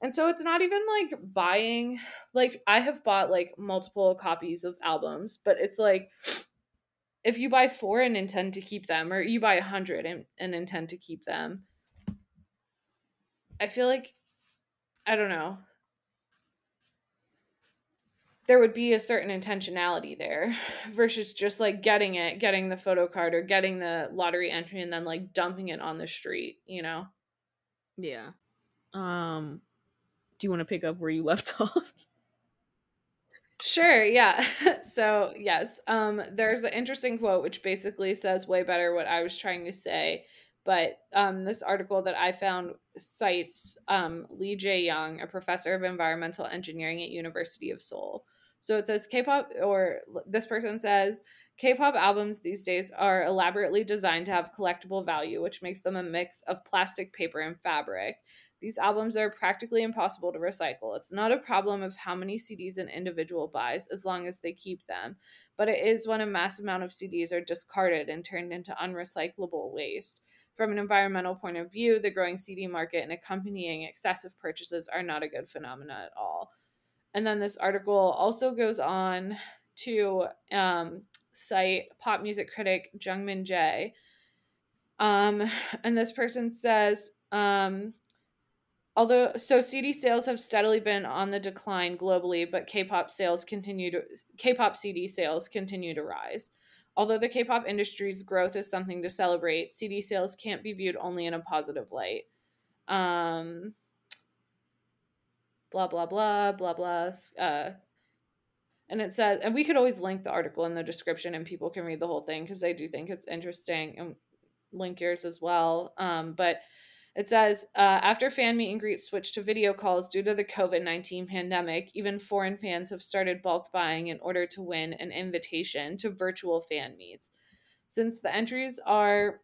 and so it's not even like buying like i have bought like multiple copies of albums but it's like if you buy four and intend to keep them or you buy a hundred and, and intend to keep them i feel like i don't know there would be a certain intentionality there versus just like getting it, getting the photo card or getting the lottery entry and then like dumping it on the street, you know? Yeah. Um do you want to pick up where you left off? Sure, yeah. so, yes, um there's an interesting quote which basically says way better what I was trying to say. But um, this article that I found cites um, Lee Jae Young, a professor of environmental engineering at University of Seoul. So it says K-pop, or this person says K-pop albums these days are elaborately designed to have collectible value, which makes them a mix of plastic, paper, and fabric. These albums are practically impossible to recycle. It's not a problem of how many CDs an individual buys as long as they keep them, but it is when a mass amount of CDs are discarded and turned into unrecyclable waste. From an environmental point of view, the growing CD market and accompanying excessive purchases are not a good phenomena at all. And then this article also goes on to um, cite pop music critic Jungmin Jae. Um, and this person says, um, although so CD sales have steadily been on the decline globally, but K-pop sales continue to K-pop CD sales continue to rise. Although the K-pop industry's growth is something to celebrate, CD sales can't be viewed only in a positive light. Um, blah blah blah blah blah uh and it says and we could always link the article in the description and people can read the whole thing because i do think it's interesting and link yours as well um but it says uh, after fan meet and greet switched to video calls due to the COVID 19 pandemic, even foreign fans have started bulk buying in order to win an invitation to virtual fan meets. Since the entries are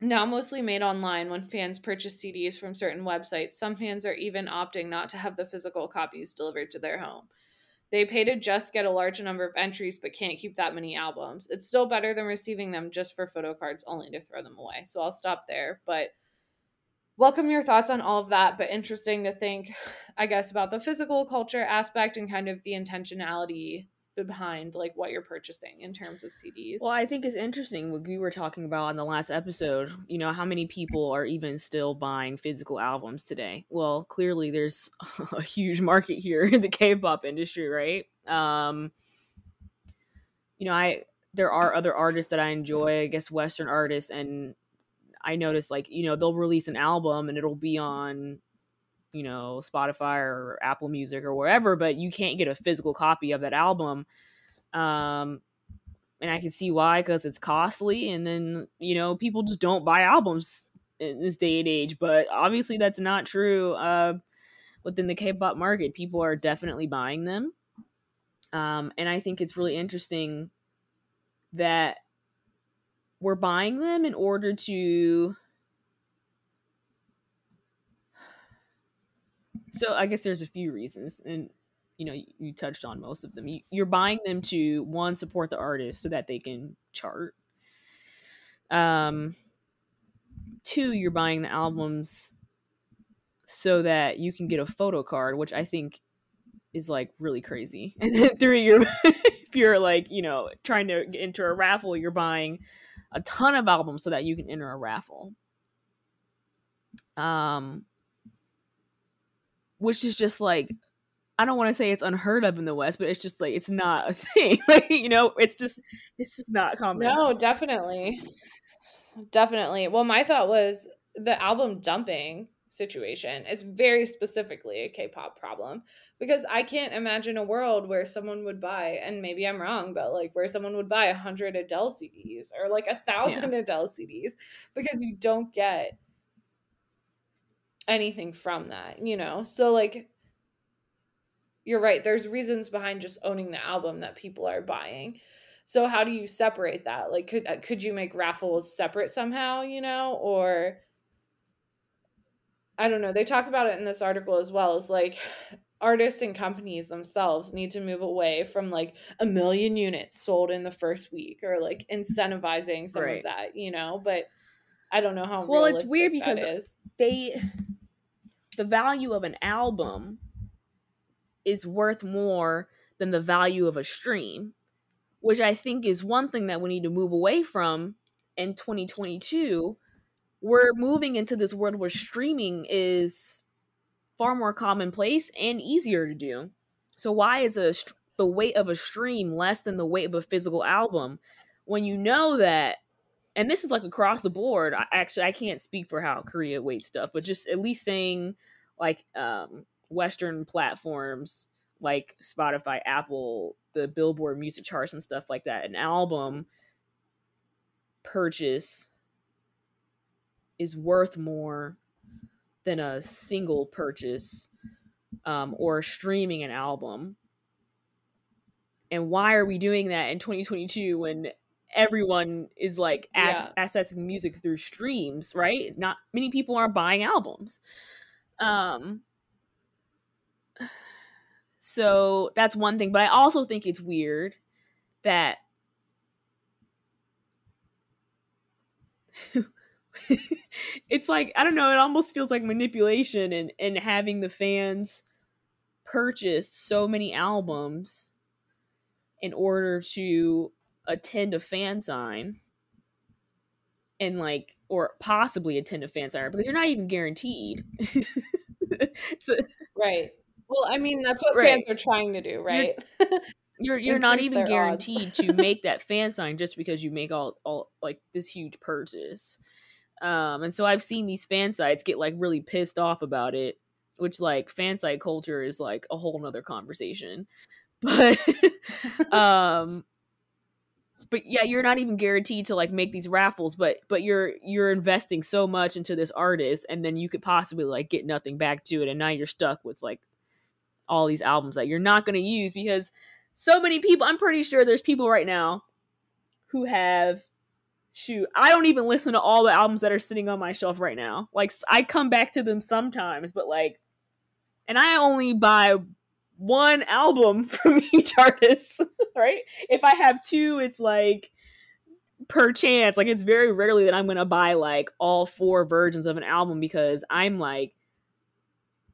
now mostly made online when fans purchase CDs from certain websites. Some fans are even opting not to have the physical copies delivered to their home. They pay to just get a large number of entries but can't keep that many albums. It's still better than receiving them just for photo cards only to throw them away. So I'll stop there, but welcome your thoughts on all of that, but interesting to think I guess about the physical culture aspect and kind of the intentionality behind like what you're purchasing in terms of CDs. Well, I think it's interesting what we were talking about in the last episode. You know, how many people are even still buying physical albums today? Well, clearly there's a huge market here in the K-pop industry, right? Um, you know, I there are other artists that I enjoy, I guess Western artists, and I notice like you know they'll release an album and it'll be on you know Spotify or Apple Music or wherever, but you can't get a physical copy of that album. Um, and I can see why because it's costly, and then you know people just don't buy albums in this day and age. But obviously that's not true uh, within the K-pop market. People are definitely buying them, um, and I think it's really interesting that we're buying them in order to so i guess there's a few reasons and you know you, touched on most of them. You, you're buying them to one support the artist so that they can chart. Um two you're buying the albums so that you can get a photo card which i think is like really crazy. And then three you're if you're like you know trying to enter a raffle you're buying a ton of albums so that you can enter a raffle. Um, which is just like I don't want to say it's unheard of in the West, but it's just like it's not a thing. like you know, it's just it's just not common. No, definitely, definitely. Well, my thought was the album dumping situation is very specifically a K-pop problem because I can't imagine a world where someone would buy, and maybe I'm wrong, but like where someone would buy a hundred Adele CDs or like a thousand yeah. Adele CDs because you don't get anything from that, you know? So like you're right, there's reasons behind just owning the album that people are buying. So how do you separate that? Like could uh, could you make raffles separate somehow, you know, or I don't know. They talk about it in this article as well. Is like artists and companies themselves need to move away from like a million units sold in the first week or like incentivizing some right. of that, you know. But I don't know how. Well, it's weird because they the value of an album is worth more than the value of a stream, which I think is one thing that we need to move away from in 2022. We're moving into this world where streaming is far more commonplace and easier to do. So why is a the weight of a stream less than the weight of a physical album when you know that and this is like across the board. I, actually I can't speak for how Korea weights stuff, but just at least saying like um western platforms like Spotify, Apple, the Billboard music charts and stuff like that, an album purchase is worth more than a single purchase um, or streaming an album. And why are we doing that in 2022 when everyone is like yeah. accessing music through streams, right? Not many people are buying albums. Um, so that's one thing, but I also think it's weird that it's like I don't know, it almost feels like manipulation and and having the fans purchase so many albums in order to attend a fan sign and like or possibly attend a fan sign because you're not even guaranteed. so, right. Well, I mean that's what right. fans are trying to do, right? You're you're, you're not even guaranteed to make that fan sign just because you make all all like this huge purchase. Um, and so I've seen these fan sites get like really pissed off about it, which like fan site culture is like a whole nother conversation. But um but yeah, you're not even guaranteed to like make these raffles, but but you're you're investing so much into this artist and then you could possibly like get nothing back to it and now you're stuck with like all these albums that you're not going to use because so many people I'm pretty sure there's people right now who have shoot, I don't even listen to all the albums that are sitting on my shelf right now. Like I come back to them sometimes, but like and I only buy one album from each artist, right? If I have two, it's like per chance. Like it's very rarely that I'm to buy like all four versions of an album because I'm like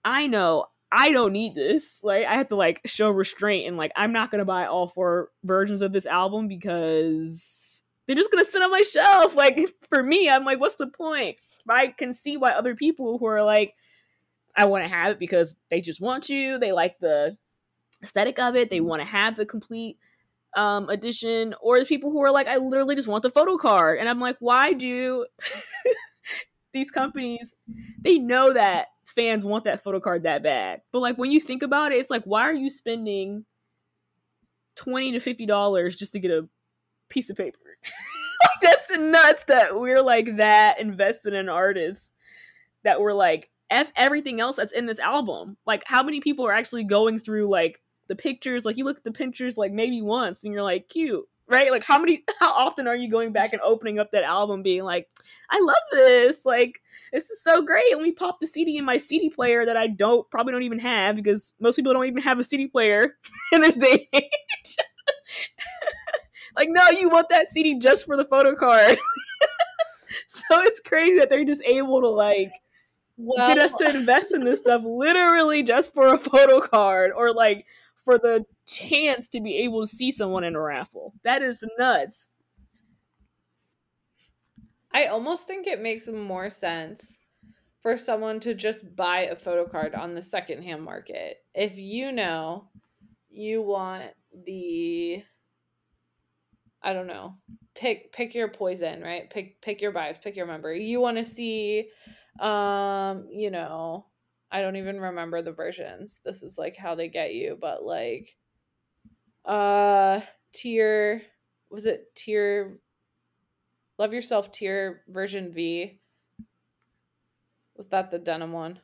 I know I don't need this. Like I have to like show restraint and like I'm not gonna buy all four versions of this album because they're just gonna sit on my shelf. Like for me, I'm like, what's the point? But I can see why other people who are like, I want to have it because they just want you. They like the aesthetic of it. They want to have the complete um edition. Or the people who are like, I literally just want the photo card. And I'm like, why do these companies they know that fans want that photo card that bad. But like when you think about it, it's like why are you spending twenty to fifty dollars just to get a piece of paper? That's nuts that we're like that invested in artists that we're like f everything else that's in this album. Like how many people are actually going through like the pictures? Like you look at the pictures like maybe once and you're like cute right? Like how many how often are you going back and opening up that album being like, I love this. Like this is so great. Let me pop the CD in my CD player that I don't probably don't even have because most people don't even have a CD player in this day and age. Like, no, you want that CD just for the photo card. so it's crazy that they're just able to like well, get us to invest in this stuff literally just for a photo card or like for the chance to be able to see someone in a raffle. That is nuts. I almost think it makes more sense for someone to just buy a photo card on the secondhand market. If you know you want the I don't know, pick pick your poison, right? Pick pick your vibes, pick your member. You want to see um, you know, I don't even remember the versions. This is like how they get you, but like uh Tear was it Tear Love Yourself Tear version V? Was that the denim one?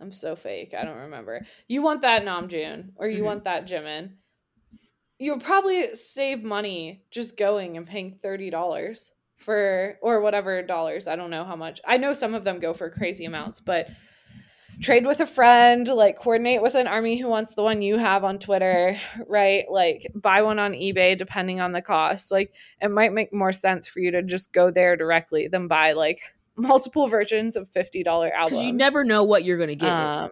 I'm so fake. I don't remember. You want that Namjoon or you mm-hmm. want that Jimin. You'll probably save money just going and paying $30 for or whatever dollars. I don't know how much. I know some of them go for crazy amounts, but trade with a friend, like coordinate with an army who wants the one you have on Twitter, right? Like buy one on eBay depending on the cost. Like it might make more sense for you to just go there directly than buy like multiple versions of $50 albums. You never know what you're going to get. Um,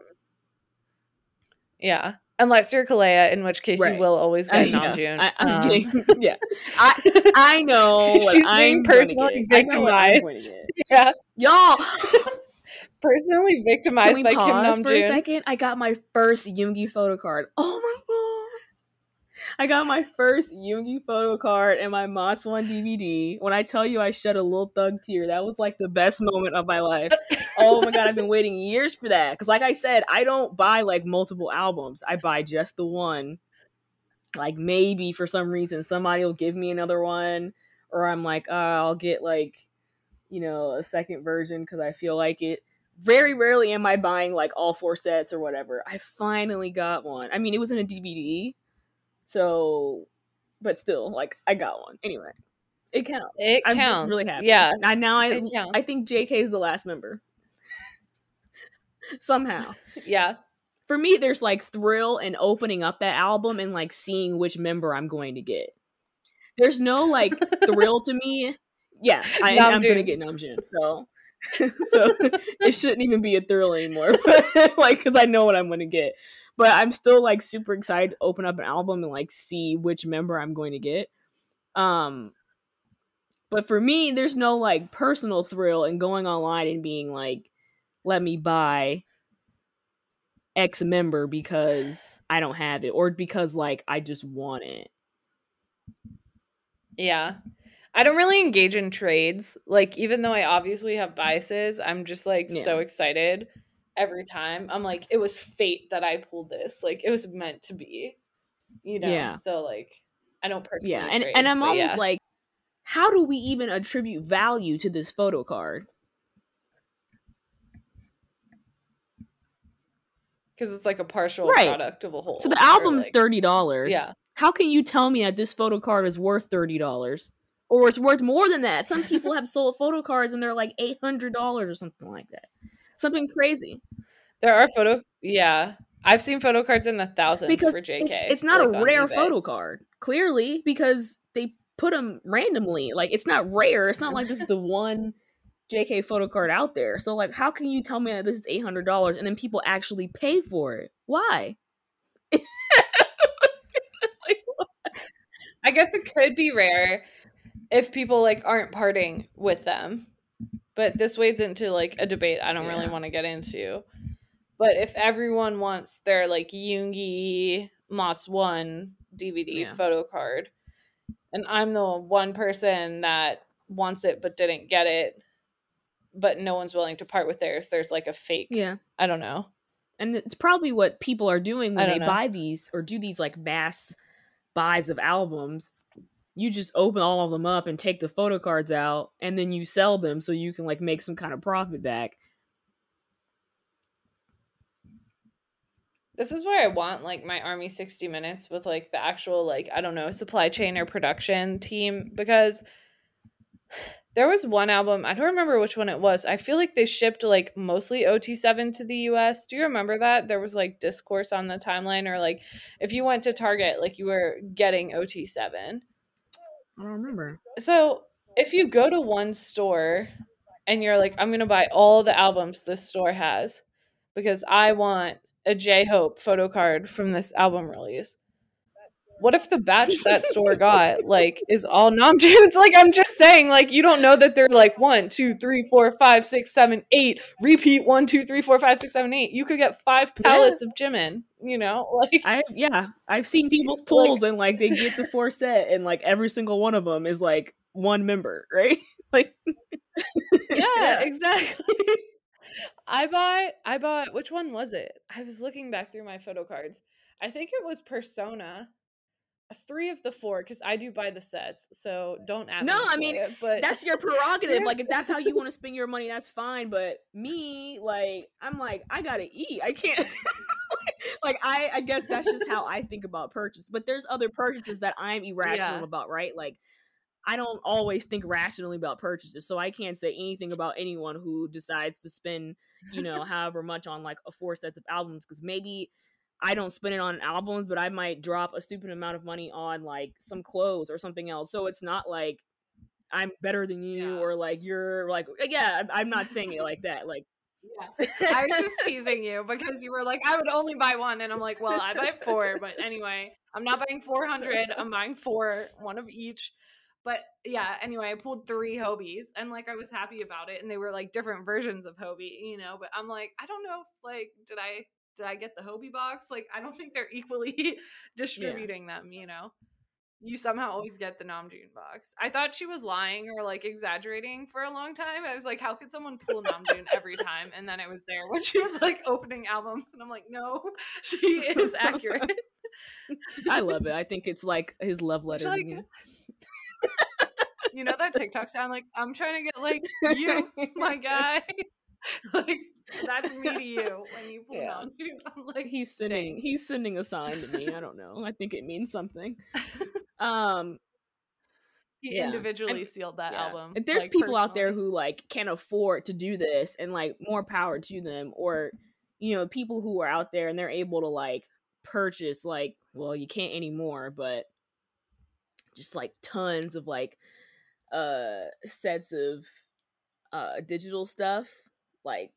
yeah. Unless you're Kalea, in which case right. you will always get Namjoon. I, am um, yeah. I, I know. She's being I'm personally victimized. Yeah. Y'all, personally victimized by Kim Namjoon. for a second? I got my first Yoongi photo card. Oh my god! I got my first Yoongi photo card and my MOTS ON:E DVD. When I tell you I shed a little thug tear, that was like the best moment of my life. oh my god, I've been waiting years for that. Because like I said, I don't buy like multiple albums. I buy just the one. Like maybe for some reason somebody will give me another one, or I'm like, uh, I'll get like you know a second version because I feel like it very rarely am I buying like all four sets or whatever. I finally got one. I mean, it was in a DVD, so, but still, like I got one anyway. It counts. It I'm counts. just really happy. Yeah. I now I I think JK is the last member. Somehow. yeah. For me, there's like thrill in opening up that album and like seeing which member I'm going to get. There's no like thrill to me. Yeah, I, am gonna get Namjoon. So so it shouldn't even be a thrill anymore. like, because I know what I'm going to get. But I'm still like super excited to open up an album and like see which member I'm going to get. Um, but for me, there's no like personal thrill in going online and being like, let me buy X member because I don't have it or because like I just want it. Yeah. I don't really engage in trades. Like, even though I obviously have biases, I'm just like yeah. so excited every time. I'm like, it was fate that I pulled this. Like, it was meant to be, you know? Yeah. So, like, I don't personally. Yeah. And, trade, and I'm always yeah. like, how do we even attribute value to this photo card? Because it's like a partial right. product of a whole. So the album's like, $30. Yeah. How can you tell me that this photo card is worth $30? or it's worth more than that. Some people have sold photo cards and they're like eight hundred dollars or something like that. Something crazy. There are photo, yeah. I've seen photo cards in the thousands because for JK. It's, it's not like a rare photo card, clearly, because they put them randomly. Like it's not rare. It's not like this is the one JK photo card out there. So like how can you tell me that this is $800 and then people actually pay for it? Why? I guess it could be rare if people like aren't parting with them. But this wades into like a debate I don't really want to get into. But if everyone wants their like Yoongi MOTS ON:E DVD Yeah. photo card, and I'm the one person that wants it but didn't get it, but no one's willing to part with theirs, there's like a fake. Yeah. I don't know. And it's probably what people are doing when they know. buy these or do these like mass buys of albums. You just open all of them up and take the photo cards out and then you sell them so you can like make some kind of profit back. This is where I want like my Army 60 minutes with like the actual like I don't know, supply chain or production team because there was one album, I don't remember which one it was. I feel like they shipped like mostly OT7 to the US. Do you remember that? There was like discourse on the timeline or like if you went to Target like you were getting OT7. I don't remember. So, if you go to one store and you're like I'm to buy all the albums this store has because I want a J Hope photo card from this album release. What if the batch that store got like is all nom Namjoons? Like I'm just saying, like you don't know that they're like one, two, three, four, five, six, seven, eight. Repeat one, two, three, four, five, six, seven, eight. You could get five Yeah. pallets of Jimin. You know, like I yeah, I've seen people's pulls and like they get the four set and like every single one of them is like one member, right? like yeah, exactly. I bought I bought which one was it? I was looking back through my photo cards. I think it was Persona. Three of the four, because I do buy the sets, so don't ask. No, I mean, it, but that's your prerogative. Like if that's how you want to spend your money, that's fine. But me, like, I'm like, I gotta eat. I can't. like I, I guess that's just how I think about purchase. But there's other purchases that I'm irrational Yeah. about, right? Like I don't always think rationally about purchases, so I can't say anything about anyone who decides to spend, you know, however much on like a four sets of albums because maybe I don't spend it on albums, but I might drop a stupid amount of money on like some clothes or something else. So it's not like I'm better than you Yeah. or like you're like uh, yeah. I'm- I'm not saying it like that. Like yeah. I was just teasing you because you were like, I would only buy one, and I'm like, well, I buy four, but anyway, I'm not buying 400. I'm buying four, one of each. But yeah, anyway, I pulled three Hobis, and like I was happy about it, and they were like different versions of Hobi, you know. But I'm like, I don't know if like did I did I get the Hobi box? Like, I don't think they're equally distributing them, you know. You somehow always get the Namjoon box. I thought she was lying or like exaggerating for a long time. I was like, how could someone pull Namjoon every time? And then it was there when she was like opening albums, and I'm like, no, she is accurate. I love it. I think it's like his love letter. like- you know that TikTok sound like I'm trying to get like you, my guy. like that's me to you when you pull Yeah. Namjoon. I'm like, he's sending dang. he's sending a sign to me. I don't know. I think it means something. Um he Yeah. individually And- sealed that yeah. album. If there's like, people out there who like can't afford to do this and like more power to them or you know, people who are out there and they're able to like purchase like well, you can't anymore, but just like tons of like uh sets of uh digital stuff like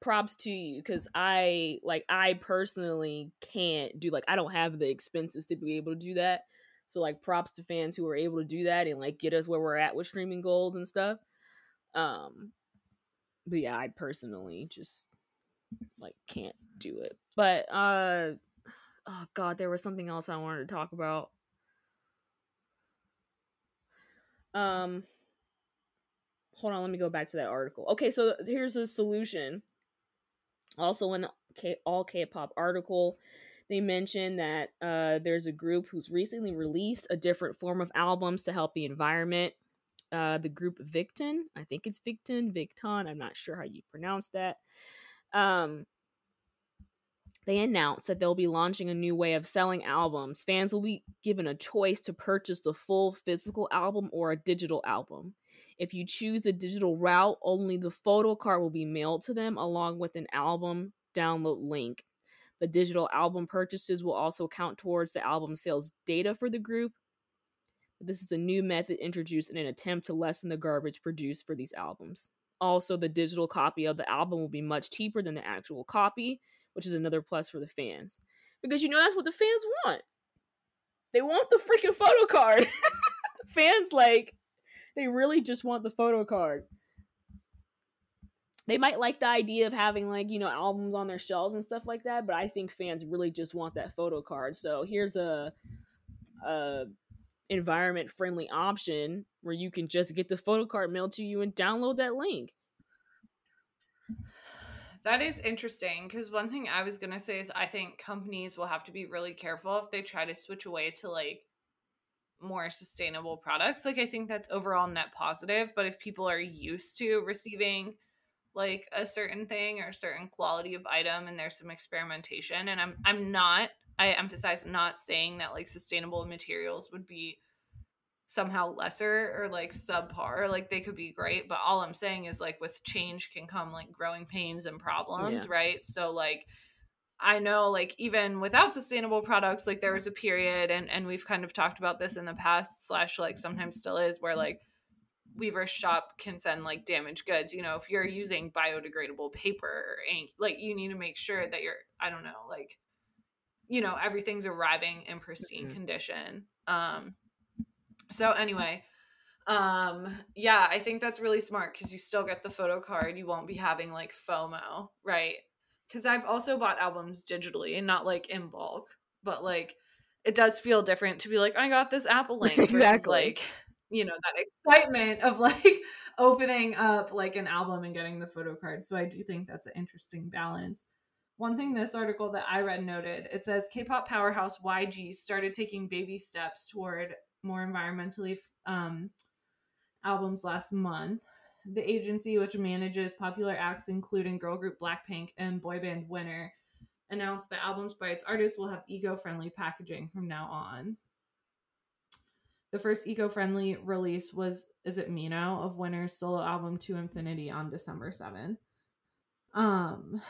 props to you because i like i personally can't do like i don't have the expenses to be able to do that. So like props to fans who are able to do that and like get us where we're at with streaming goals and stuff. Um but yeah i personally just like can't do it. But uh oh god there was something else i wanted to talk about. Um hold on let me go back to that article okay so here's a solution also in the K- allkpop article they mentioned that uh, there's a group who's recently released a different form of albums to help the environment uh, the group victon i think it's victon victon i'm not sure how you pronounce that um, they announced that they'll be launching a new way of selling albums. Fans will be given a choice to purchase the full physical album or a digital album. If you choose the digital route, only the photo card will be mailed to them along with an album download link. The digital album purchases will also count towards the album sales data for the group. This is a new method introduced in an attempt to lessen the garbage produced for these albums. also the digital copy of the album will be much cheaper than the actual copy, which is another plus for the fans. Because you know that's what the fans want. They want the freaking photo card. fans like they really just want the photo card. They might like the idea of having like, you know, albums on their shelves and stuff like that, but I think fans really just want that photo card. So here's a a environment friendly option where you can just get the photo card mailed to you and download that link. That is interesting because one thing I was gonna say is I think companies will have to be really careful if they try to switch away to like more sustainable products. Like I think that's overall net positive, but if people are used to receiving like a certain thing or a certain quality of item and there's some experimentation and I'm I'm not I emphasize not saying that like sustainable materials would be somehow lesser or like subpar like they could be great but all i'm saying is like with change can come like growing pains and problems yeah. right so like i know like even without sustainable products like there was a period and and we've kind of talked about this in the past slash like sometimes still is where like weverse shop can send like damaged goods you know if you're using biodegradable paper or ink like you need to make sure that you're i don't know like you know everything's arriving in pristine mm-hmm. condition um so anyway um yeah i think that's really smart because you still get the photo card you won't be having like fomo right because i've also bought albums digitally and not like in bulk but like it does feel different to be like i got this apple link exactly. like you know that excitement of like opening up like an album and getting the photo card so i do think that's an interesting balance one thing this article that I read noted it says K pop powerhouse YG started taking baby steps toward more environmentally um, albums last month. The agency, which manages popular acts including girl group Blackpink and boy band Winner, announced that albums by its artists will have eco friendly packaging from now on. The first eco friendly release was Is It Me Now of Winner's solo album To Infinity on December 7th. Um,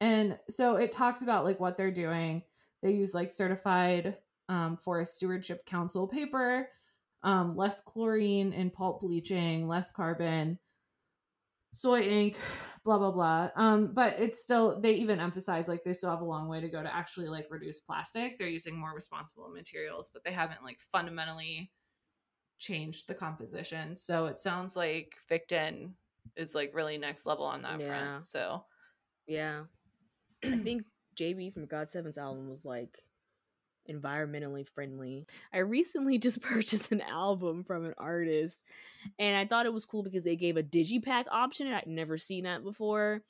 and so it talks about like what they're doing. They use like certified um, forest stewardship council paper, um, less chlorine in pulp bleaching, less carbon, soy ink, blah blah blah. Um, but it's still they even emphasize like they still have a long way to go to actually like reduce plastic. They're using more responsible materials, but they haven't like fundamentally changed the composition. So it sounds like Victon is like really next level on that yeah. front. So yeah. I think JB from GOT7's album was like environmentally friendly. I recently just purchased an album from an artist and I thought it was cool because they gave a digipack option and I'd never seen that before.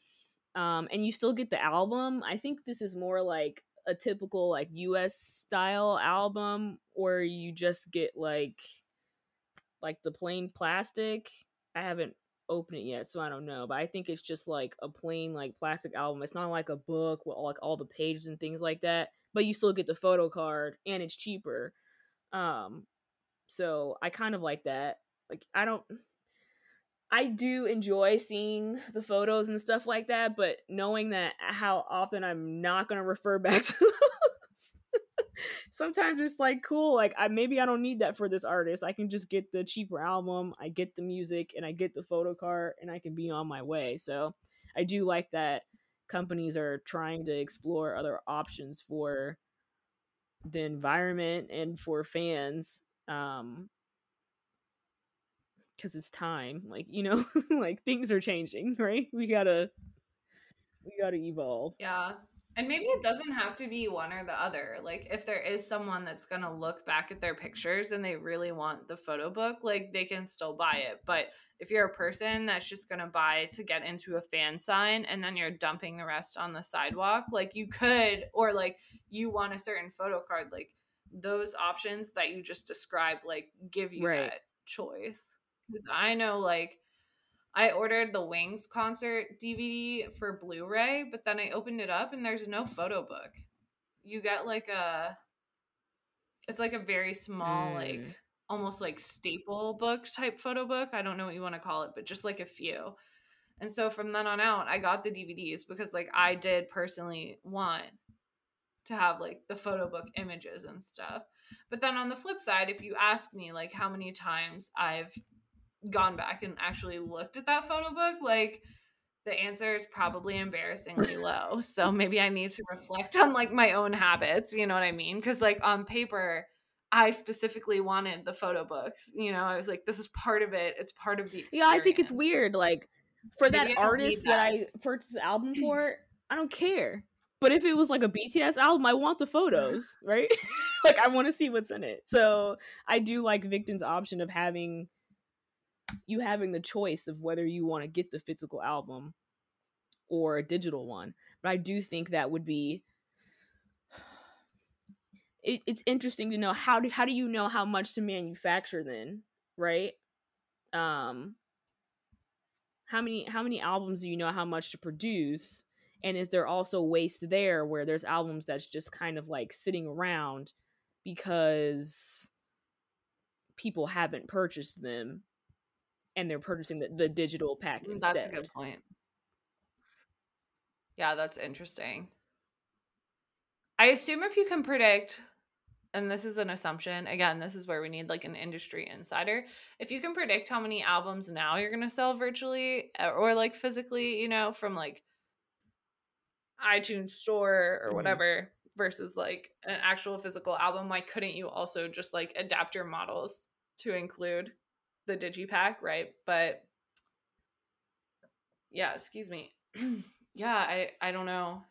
Um, and you still get the album. I think this is more like a typical like US style album or you just get like like the plain plastic. I haven't opened it yet, so I don't know. But I think it's just like a plain like plastic album. It's not like a book with like all the pages and things like that. But you still get the photo card and it's cheaper. Um, so I kind of like that. Like I don't. I do enjoy seeing the photos and stuff like that, but knowing that how often I'm not going to refer back to sometimes it's like cool like i maybe i don't need that for this artist i can just get the cheaper album i get the music and i get the photo card and i can be on my way so i do like that companies are trying to explore other options for the environment and for fans um because it's time like you know like things are changing right we gotta we gotta evolve yeah and maybe it doesn't have to be one or the other. Like if there is someone that's to look back at their pictures and they really want the photo book, like they can still buy it. But if you're a person that's just going to buy to get into a fan sign and then you're dumping the rest on the sidewalk, like you could or like you want a certain photo card, like those options that you just described like give you right. that choice. Cuz I know like I ordered the Wings concert DVD for Blu-ray, but then I opened it up and there's no photo book. You get like a it's like a very small mm. like almost like staple book type photo book. I don't know what you want to call it, but just like a few. And so from then on out, I got the DVDs because like I did personally want to have like the photo book images and stuff. But then on the flip side, if you ask me like how many times I've gone back and actually looked at that photo book, like the answer is probably embarrassingly low. So maybe I need to reflect on like my own habits, you know what I mean? Cuz like on paper I specifically wanted the photo books. You know, I was like this is part of it. It's part of the experience. Yeah, I think it's weird like for maybe that artist that. that I purchased the album for, I don't care. But if it was like a BTS album, I want the photos, right? like I want to see what's in it. So I do like Victon's option of having you having the choice of whether you want to get the physical album or a digital one. But I do think that would be it, it's interesting to know how do how do you know how much to manufacture then, right? Um how many how many albums do you know how much to produce? And is there also waste there where there's albums that's just kind of like sitting around because people haven't purchased them and they're purchasing the, the digital pack instead. That's a good point. Yeah, that's interesting. I assume if you can predict, and this is an assumption, again, this is where we need like an industry insider. If you can predict how many albums now you're going to sell virtually uh, or like physically, you know, from like iTunes store or mm-hmm. whatever versus like an actual physical album, why couldn't you also just like adapt your models to include the digipack, right? But yeah, excuse me. yeah, I I don't know.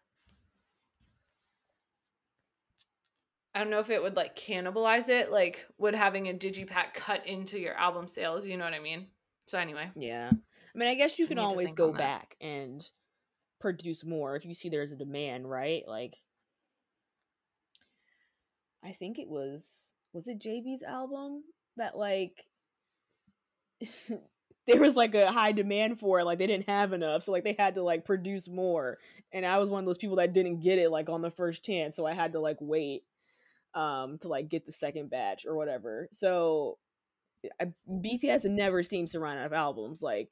I don't know if it would like cannibalize it, like would having a digipack cut into your album sales, you know what I mean? So anyway. Yeah. I mean, I guess you can always go back and produce more if you see there's a demand, right? Like I think it was was it JB's album that like there was like a high demand for it like they didn't have enough so like they had to like produce more and i was one of those people that didn't get it like on the first chance so i had to like wait um to like get the second batch or whatever so I, bts never seems to run out of albums like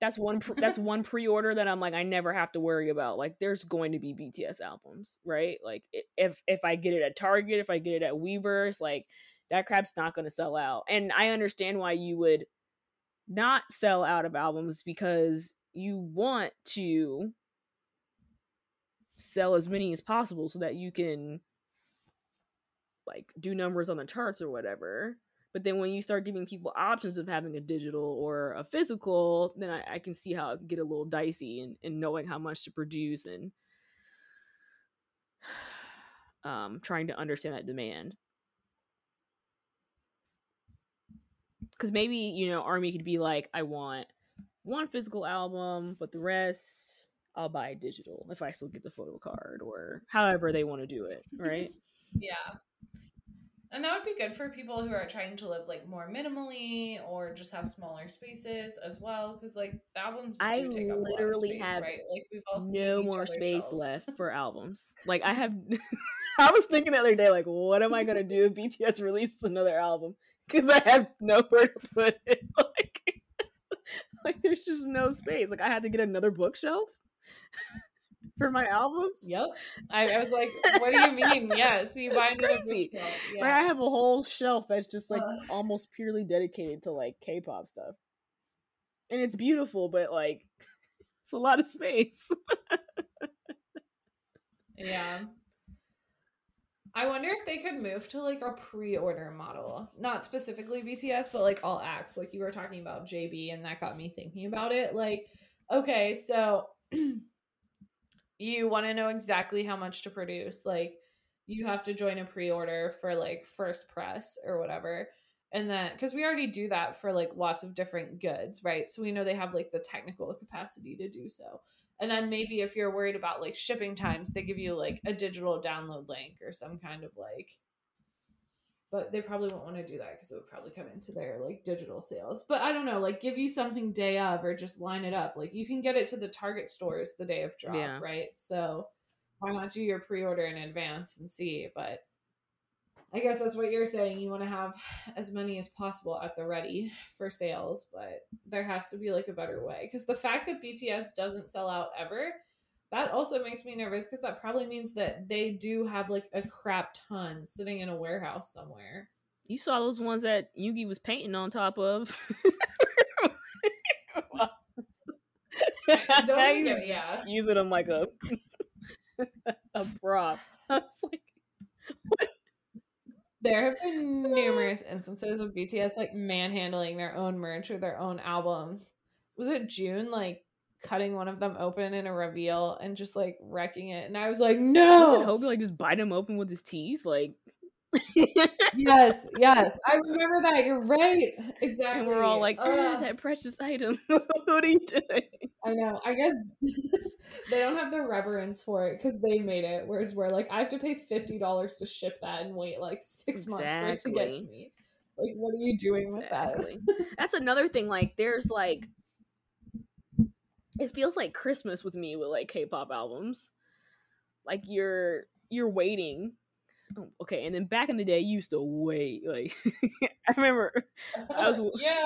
that's one pre- that's one pre-order that i'm like i never have to worry about like there's going to be bts albums right like if if i get it at target if i get it at weverse like that crap's not going to sell out. And I understand why you would not sell out of albums because you want to sell as many as possible so that you can like do numbers on the charts or whatever. But then when you start giving people options of having a digital or a physical, then I, I can see how it get a little dicey and, and knowing how much to produce and um, trying to understand that demand. because maybe you know army could be like i want one physical album but the rest i'll buy digital if i still get the photo card or however they want to do it right yeah and that would be good for people who are trying to live like more minimally or just have smaller spaces as well because like albums i literally space, have right? like we've all no more space left for albums like i have i was thinking the other day like what am i going to do if bts releases another album because I have nowhere to put it. Like, like there's just no space. Like I had to get another bookshelf for my albums. Yep. I, I was like, what do you mean? Yes, you buy another crazy. Yeah. Like, I have a whole shelf that's just like almost purely dedicated to like K-pop stuff, and it's beautiful, but like it's a lot of space. yeah. I wonder if they could move to like a pre-order model, not specifically BTS, but like all acts. Like you were talking about JB, and that got me thinking about it. Like, okay, so you want to know exactly how much to produce. Like, you have to join a pre-order for like first press or whatever. And then, because we already do that for like lots of different goods, right? So we know they have like the technical capacity to do so. And then maybe if you're worried about like shipping times, they give you like a digital download link or some kind of like but they probably won't want to do that because it would probably come into their like digital sales. But I don't know, like give you something day of or just line it up. Like you can get it to the Target stores the day of drop, yeah. right? So why not do your pre-order in advance and see? But I guess that's what you're saying. You want to have as many as possible at the ready for sales, but there has to be like a better way. Because the fact that BTS doesn't sell out ever, that also makes me nervous because that probably means that they do have like a crap ton sitting in a warehouse somewhere. You saw those ones that Yoongi was painting on top of. Don't You get- just yeah. using them like a a prop. I was like, There have been numerous instances of BTS like manhandling their own merch or their own albums. Was it June like cutting one of them open in a reveal and just like wrecking it? And I was like, no. no. Hobi like just bite him open with his teeth? Like, yes, yes. I remember that. You're right. Exactly. and we're all like, "Ah, Ugh. that precious item. what are you doing? I know. I guess they don't have the reverence for it because they made it. Whereas we're like, I have to pay fifty dollars to ship that and wait like six months for it to get to me. Like, what are you doing with that? That's another thing. Like, there's like, it feels like Christmas with me with like K-pop albums. Like you're you're waiting. Oh, okay, and then back in the day, you used to wait. Like, I remember, I was- yeah.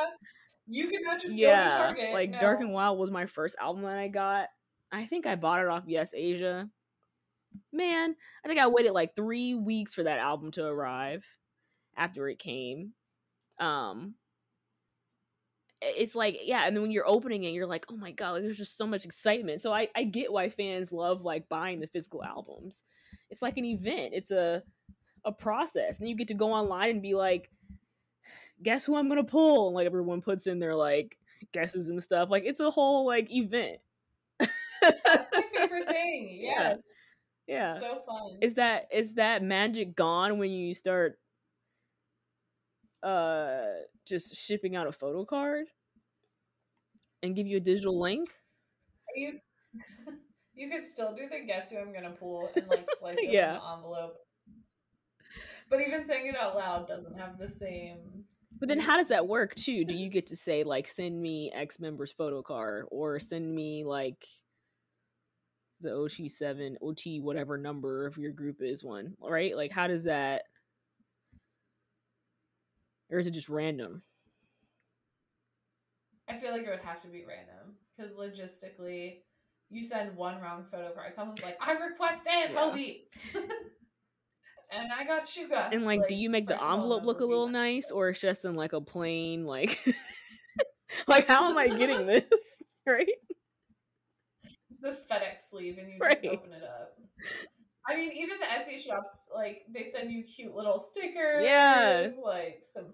You could not just yeah, go to Target. like no. Dark and Wild was my first album that I got. I think I bought it off YesAsia. Man, I think I waited like three weeks for that album to arrive after it came. Um, it's like yeah, and then when you're opening it, you're like, oh my god, like there's just so much excitement. So I I get why fans love like buying the physical albums. It's like an event. It's a a process, and you get to go online and be like, guess who I'm gonna pull, and like everyone puts in their like guesses and stuff. Like it's a whole like event. That's my favorite thing. Yeah. Yes. yeah. So fun. is that is that magic gone when you start uh just shipping out a photo card and give you a digital link? you you could still do the guess who I'm gonna pull and like slice open Yeah. the envelope. But even saying it out loud doesn't have the same But then how does that work too? Do you get to say like send me X member's photo card or send me like the OT7, OT whatever number of your group is one, right? Like how does that or is it just random? I feel like it would have to be random because logistically, you send one wrong photo card. Someone's like, "I requested Yeah. Hobi," and I got Suga. And like, do you make the all, envelope look a little nice or it's just in like a plain like like how am I getting this? right? the FedEx sleeve and you Right. just open it up. I mean, even the Etsy shops, like they send you cute little stickers. Yeah. like some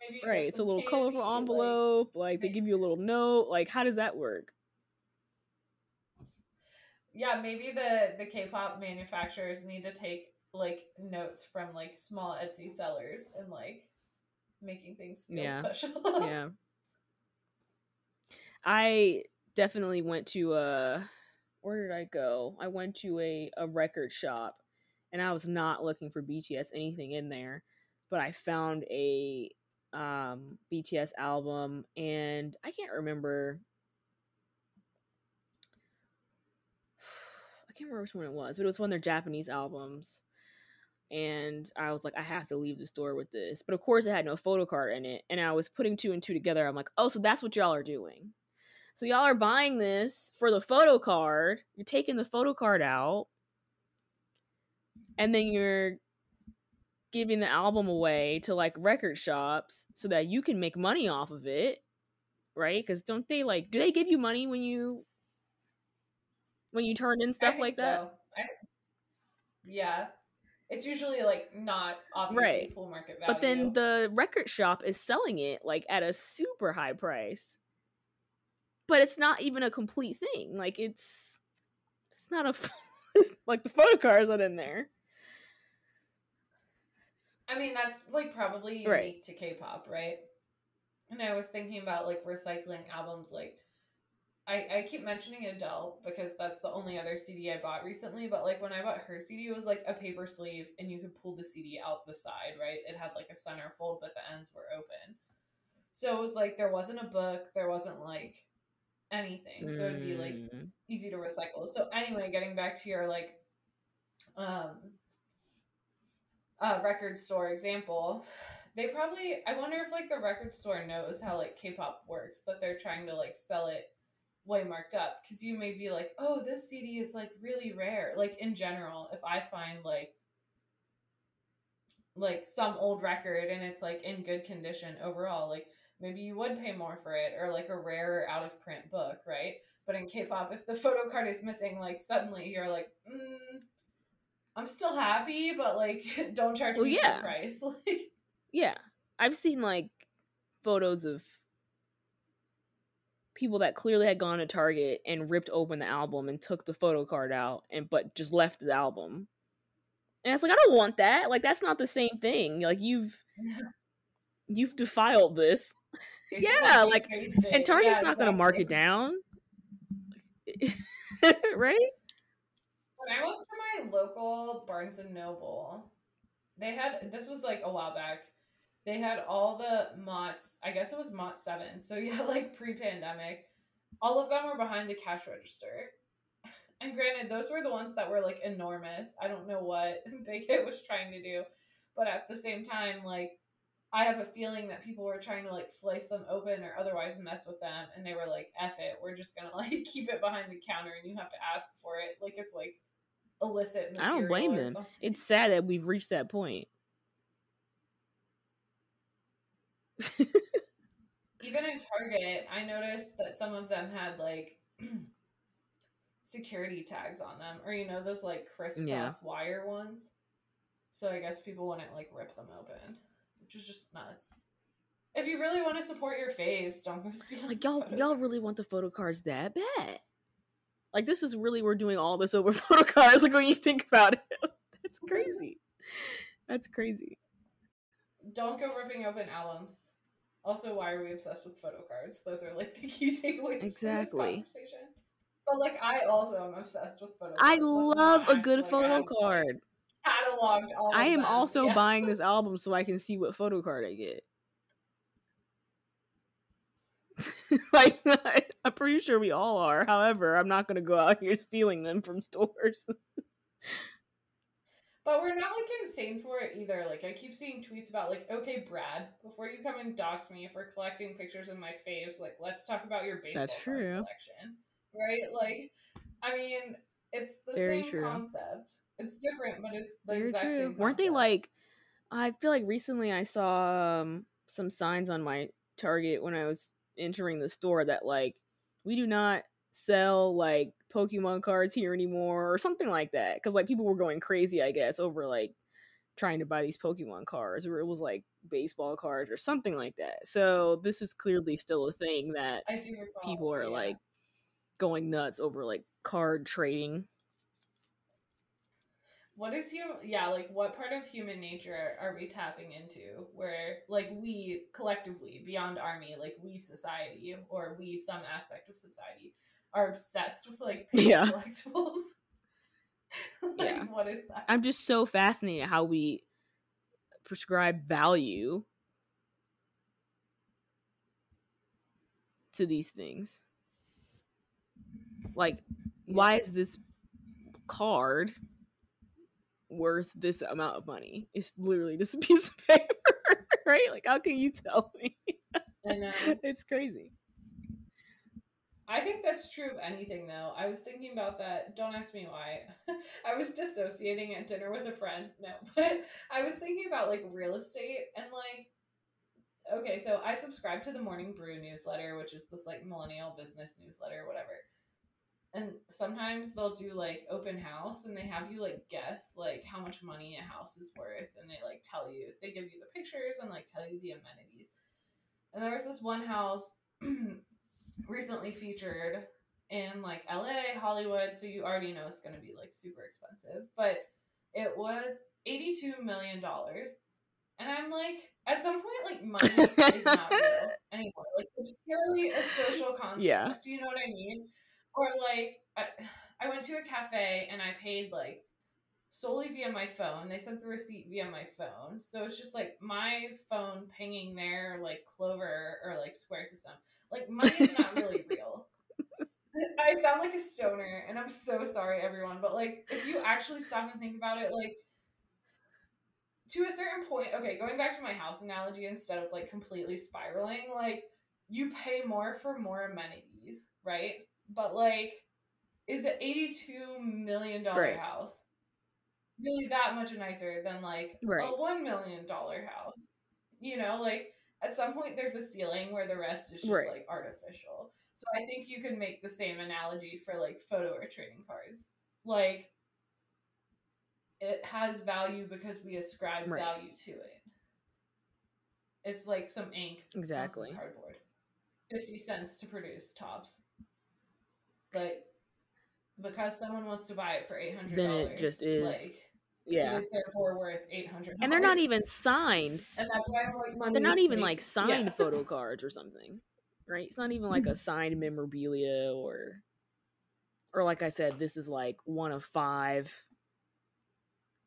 maybe Right. It's a little colorful candy, like- envelope, like they give you a little note. Like how does that work? yeah, maybe the the K-pop manufacturers need to take like notes from like small Etsy sellers and like making things feel Yeah. special. yeah. I definitely went to a where did I go? I went to a, a record shop and I was not looking for BTS anything in there, but I found a um BTS album and I can't remember I can't remember which one it was, but it was one of their Japanese albums. And I was like, I have to leave the store with this. But of course, it had no photo card in it. And I was putting two and two together. I'm like, oh, so that's what y'all are doing. So y'all are buying this for the photo card. You're taking the photo card out. And then you're giving the album away to like record shops so that you can make money off of it. Right? Because don't they like, do they give you money when you. When you turn in stuff like that? I, yeah. It's usually like not obviously Right. full market value. But then the record shop is selling it like at a super high price. But it's not even a complete thing. Like it's it's not a like the photo card's not in there. I mean, that's like probably unique Right. to K-pop, right? And I was thinking about like recycling albums. Like, I I keep mentioning Adele because that's the only other CD I bought recently. But like when I bought her CD, it was like a paper sleeve, and you could pull the CD out the side, right? It had like a centerfold, but the ends were open. So it was like there wasn't a book, there wasn't like anything, so it'd be like Mm. easy to recycle. So anyway, getting back to your like um uh record store example, they probably I wonder if like the record store knows how like K-pop works that they're trying to like sell it way marked up cuz you may be like, "Oh, this CD is like really rare." Like in general, if I find like like some old record and it's like in good condition overall. Like maybe you would pay more for it or like a rare out of print book, right? But in K-pop, if the photo card is missing, like suddenly you're like, mm, I'm still happy, but like don't charge Well, me yeah. full price. Like Yeah. I've seen like photos of people that clearly had gone to Target and ripped open the album and took the photo card out and but just left the album. And it's like I don't want that. Like that's not the same thing. Like you've you've defiled this. It's Yeah, like like. And Target's Yeah, not going to mark it down. right? When I went to my local Barnes and Noble, they had this was like a while back. They had all the MOTS, I guess it was MOTS 7. So yeah, like pre-pandemic. All of them were behind the cash register. And granted, those were the ones that were like enormous. I don't know what Big Hit was trying to do. But at the same time, like I have a feeling that people were trying to like slice them open or otherwise mess with them, and they were like, "F it, we're just gonna like keep it behind the counter, and you have to ask for it, like it's like illicit I don't blame them. something. It's sad that we've reached that point. Even in Target, I noticed that some of them had like security tags on them, or you know those like crisscross Yeah. wire ones. So I guess people wouldn't like rip them open, which is just nuts. If you really want to support your faves, don't go steal. like y'all y'all really want the photo cards that bad. Like this is really we're doing all this over photo cards. Like when you think about it, that's crazy. That's crazy. Don't go ripping open albums. Also, why are we obsessed with photo cards? Those are like the key takeaways from Exactly. this conversation. But like, I also am obsessed with photo. I cards. Love a good photo like, card. Cataloged all. I am them. also Yeah. buying this album so I can see what photo card I get. like I'm pretty sure we all are. However, I'm not gonna go out here stealing them from stores. But we're not like insane for it either. Like I keep seeing tweets about like, okay, Brad, before you come and dox me for collecting pictures of my faves, like let's talk about your baseball That's true. collection, right? Like, I mean, it's the Very same true. concept. It's different, but it's the Very exact true. same. Weren't they like? I feel like recently I saw um, some signs on my Target when I was entering the store that like we do not sell like Pokemon cards here anymore or something like that because like people were going crazy I guess over like trying to buy these Pokemon cards or it was like baseball cards or something like that. So this is clearly still a thing that I do recall, people are yeah. like going nuts over like card trading. What is you? Yeah, like what part of human nature are we tapping into where, like, we collectively, beyond army, like we society or we some aspect of society, are obsessed with like Yeah. collectibles? like, Yeah. what is that? I'm just so fascinated how we prescribe value to these things. Like, why is this card worth this amount of money? It's literally just a piece of paper, right? Like, how can you tell me? I know. it's crazy. I think that's true of anything, though. I was thinking about that. Don't ask me why. I was dissociating at dinner with a friend. No, but I was thinking about like real estate and like, okay, so I subscribe to the Morning Brew newsletter, which is this like millennial business newsletter, whatever. And sometimes they'll do like open house and they have you like guess like how much money a house is worth and they like tell you, they give you the pictures and like tell you the amenities. And there was this one house recently featured in like LA, Hollywood, so you already know it's going to be like super expensive, but it was 82 million dollars. And I'm like at some point like money is not real anymore. Like it's purely a social construct. Yeah. Do you know what I mean? Or like I, I went to a cafe and I paid like solely via my phone. They sent the receipt via my phone. So it's just like my phone pinging their like Clover or like Square system. Like money is not really real. I sound like a stoner and I'm so sorry everyone, but like if you actually stop and think about it like to a certain point, okay, going back to my house analogy instead of like completely spiraling, like you pay more for more amenities, right? But like is an 82 million dollar Right. house really that much nicer than like Right. a one million dollar house. You know, like at some point there's a ceiling where the rest is just Right. like artificial. So I think you can make the same analogy for like photo or trading cards. Like it has value because we ascribe Right. value to it. It's like some ink on some Exactly. cardboard. 50 cents to produce tops. But because someone wants to buy it for $800, Then it just is- like Yeah. it is therefore worth $800. And they're not even signed. and that's why I'm like money They're not even fake. like signed Yeah. photo cards or something. Right? It's not even like a mm-hmm. signed memorabilia or or like I said, this is like one of five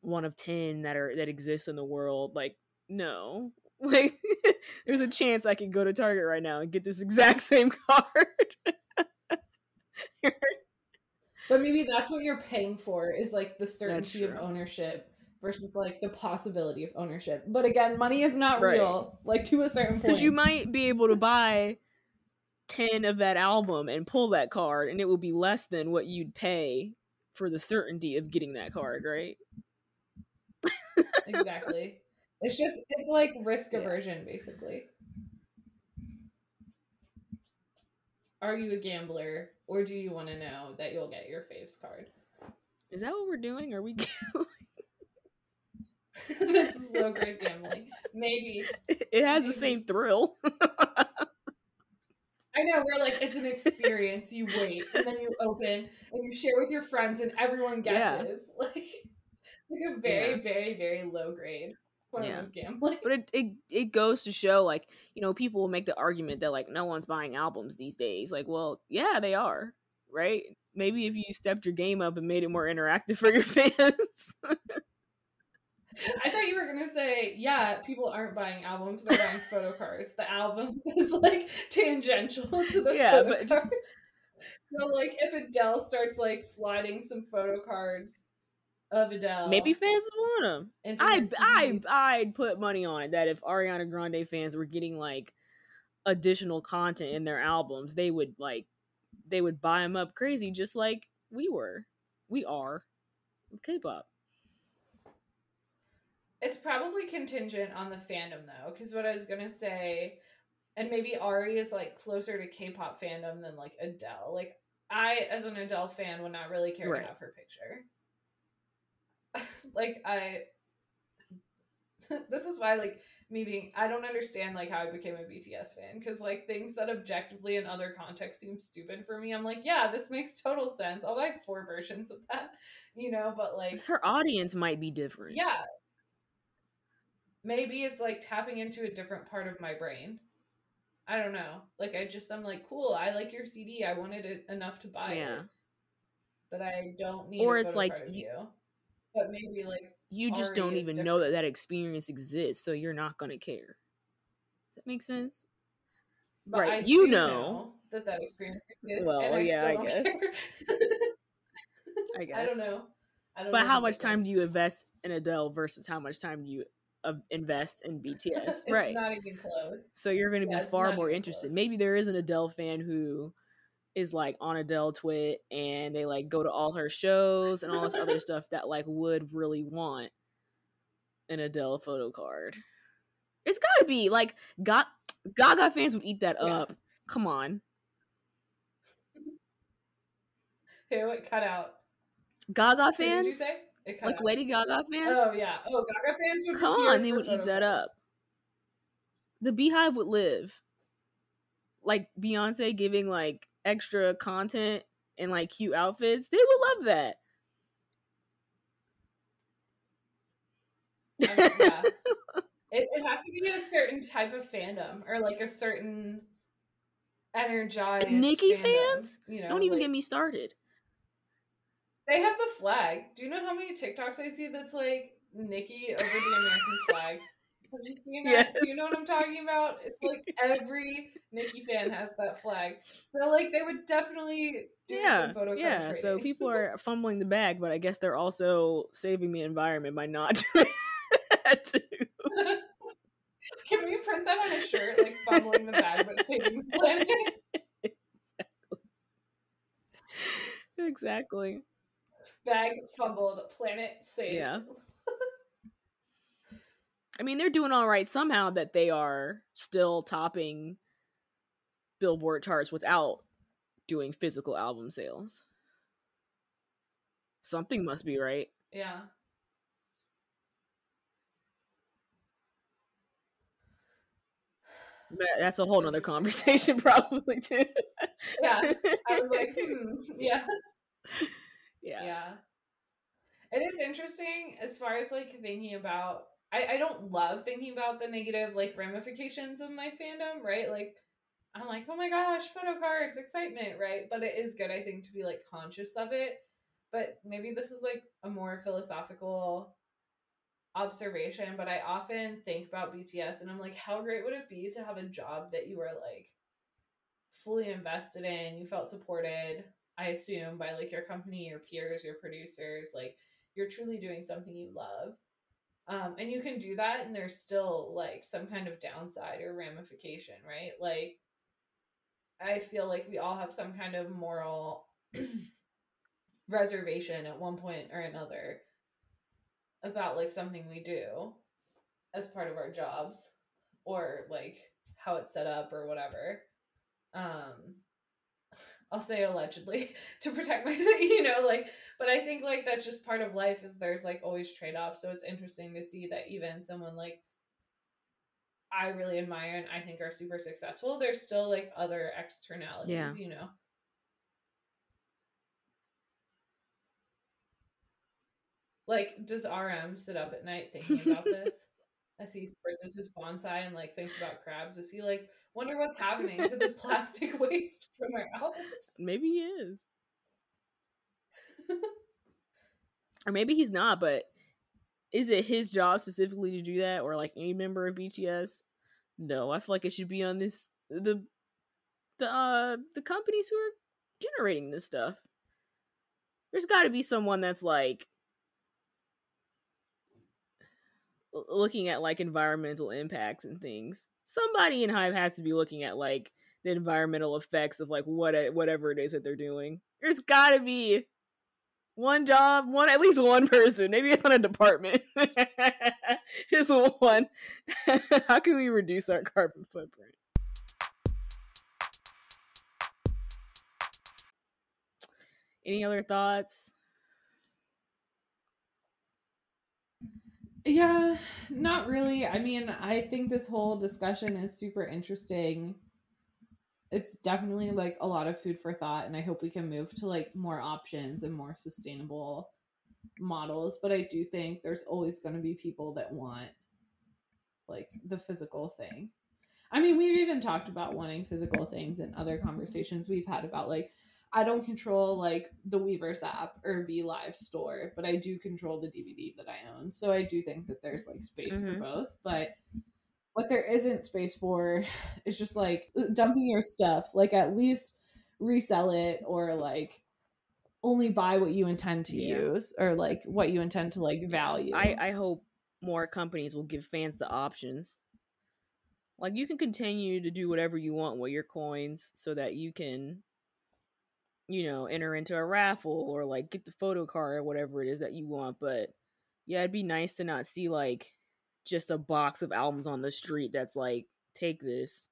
one of ten that are that exist in the world. Like, no. Like there's a chance I could go to Target right now and get this exact same card. But maybe that's what you're paying for is like the certainty of ownership versus like the possibility of ownership. But again, money is not Right. real, like to a certain point. Because you might be able to buy 10 of that album and pull that card, and it will be less than what you'd pay for the certainty of getting that card, right? exactly. It's just it's like risk Yeah. aversion basically. Are you a gambler or do you want to know that you'll get your faves card? Is that what we're doing? Are we? gambling? this is low grade gambling. Maybe. it has the same thrill. I know, we're like, it's an experience. You wait, and then you open, and you share with your friends, and everyone Yeah. guesses. Like, like a very, Yeah. very, very low grade Yeah. gambling. but it, it it goes to show, like, you know, people will make the argument that like no one's buying albums these days. Like, well, yeah, they are, right? Maybe if you stepped your game up and made it more interactive for your fans. I thought you were gonna say, yeah, people aren't buying albums; they're buying photo cards. The album is like tangential to the Yeah, photo but just- card. So, like, if Adele starts like sliding some photo cards of Adele, Maybe fans would want them. I I I'd put money on it that if Ariana Grande fans were getting like additional content in their albums, they would like they would buy them up crazy, just like we were, we are with K-pop. It's probably contingent on the fandom though, because what I was gonna say, and maybe Ari is like closer to K-pop fandom than like Adele. Like I, as an Adele fan, would not really care Right. to have her picture. like I, this is why like me being, I don't understand like how I became a BTS fan because like things that objectively in other contexts seem stupid for me, I'm like, yeah, this makes total sense. I'll buy four versions of that, you know. But like, Her audience might be different. yeah. Maybe it's like tapping into a different part of my brain. I don't know. Like I just I'm like, cool, I like your CD. I wanted it enough to buy Yeah. it. But I don't need Or it's like you- you. But maybe like You just don't even know that that experience exists, so you're not gonna care. Does that make sense? but Right, I you do know. that that experience exists Well, and I yeah, still I guess. care. I guess. I don't know. I don't But know how much time do you invest in Adele versus how much time do you uh, invest in BTS? it's right. not even close. So you're going to Yeah, be far more interested. close. Maybe there is an Adele fan who is like on Adele twit and they like go to all her shows and all this other stuff that like would really want an Adele photo card. It's got to be like Ga- Gaga fans would eat that Yeah. up. Come on. Who it cut out. Gaga Who did you fans? say? It cut Like out. Lady Gaga fans? Oh yeah. Oh, Gaga fans would Come on, they would eat that up. The Beehive would live. Like Beyonce giving like extra content and like cute outfits. They would love that. Yeah. It, it has to be a certain type of fandom or like a certain energized Nikki fandom, fans? You know, Don't even like- get me started. They have the flag. Do you know how many TikToks I see that's like Nikki over the American flag? Have you seen that? Do you know what I'm talking about? It's like every Nikki fan has that flag. So like they would definitely do Yeah, some yeah. So people are fumbling the bag, but I guess they're also saving the environment by not doing that too. Can we print that on a shirt, like fumbling the bag but saving the planet? Exactly. exactly. Bag fumbled, planet saved. Yeah. I mean, they're doing all right somehow that they are still topping Billboard charts without doing physical album sales. Something must be right. Yeah. But that's a whole nother conversation, probably too. yeah. I was like, hmm, yeah. Yeah. Yeah. It is interesting as far as like thinking about I, I don't love thinking about the negative like ramifications of my fandom, right? Like I'm like, oh my gosh, photo cards, excitement, right? But it is good, I think, to be like conscious of it. But maybe this is like a more philosophical observation, but I often think about BTS and I'm like, how great would it be to have a job that you were like fully invested in, you felt supported, I assume, by like your company, your peers, your producers, like you're truly doing something you love. Um, and you can do that and there's still like some kind of downside or ramification, right? Like I feel like we all have some kind of moral reservation at one point or another about like something we do as part of our jobs or like how it's set up or whatever. Um I'll say allegedly to protect myself, you know, like but I think like that's just part of life is there's like always trade-offs. So it's interesting to see that even someone like I really admire and I think are super successful, there's still like other externalities, Yeah. you know. Like, does RM sit up at night thinking about this? As he spreads his bonsai and like thinks about crabs, is he like wonder what's happening to this plastic waste from our albums? Maybe he is. or maybe he's not, but is it his job specifically to do that or like any member of BTS? No, I feel like it should be on this the the uh the companies who are generating this stuff. There's got to be someone that's like looking at like environmental impacts and things. Somebody in Hybe has to be looking at like the environmental effects of like what whatever it is that they're doing. There's got to be one job, one at least one person. Maybe it's not a department. Just one. How can we reduce our carbon footprint? Any other thoughts? Yeah, not really. I mean, I think this whole discussion is super interesting. It's definitely like a lot of food for thought, and I hope we can move to like more options and more sustainable models. But I do think there's always going to be people that want like the physical thing. I mean, we've even talked about wanting physical things in other conversations we've had about like I don't control like the Weverse app or V Live store, but I do control the DVD that I own. So I do think that there's like space Mhm. for both. But what there isn't space for is just like dumping your stuff. Like at least resell it or like only buy what you intend to Yeah. use or like what you intend to like value. I, I hope more companies will give fans the options. Like you can continue to do whatever you want with your coins so that you can, you know, enter into a raffle or like get the photo card or whatever it is that you want. But yeah, it'd be nice to not see like just a box of albums on the street that's like, take this.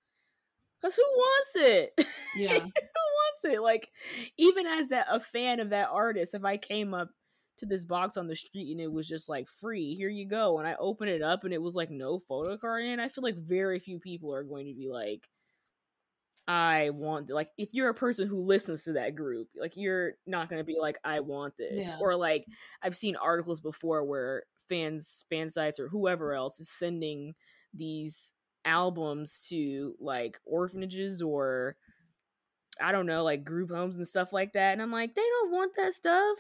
Cause who wants it? yeah. who wants it? Like, even as that a fan of that artist, if I came up to this box on the street and it was just like free, here you go, and I open it up and it was like no photo card in, I feel like very few people are going to be like, I want like if you're a person who listens to that group, like you're not going to be like I want this Yeah. or like I've seen articles before where fans fan sites or whoever else is sending these albums to like orphanages or I don't know, like group homes and stuff like that. And I'm like, they don't want that stuff.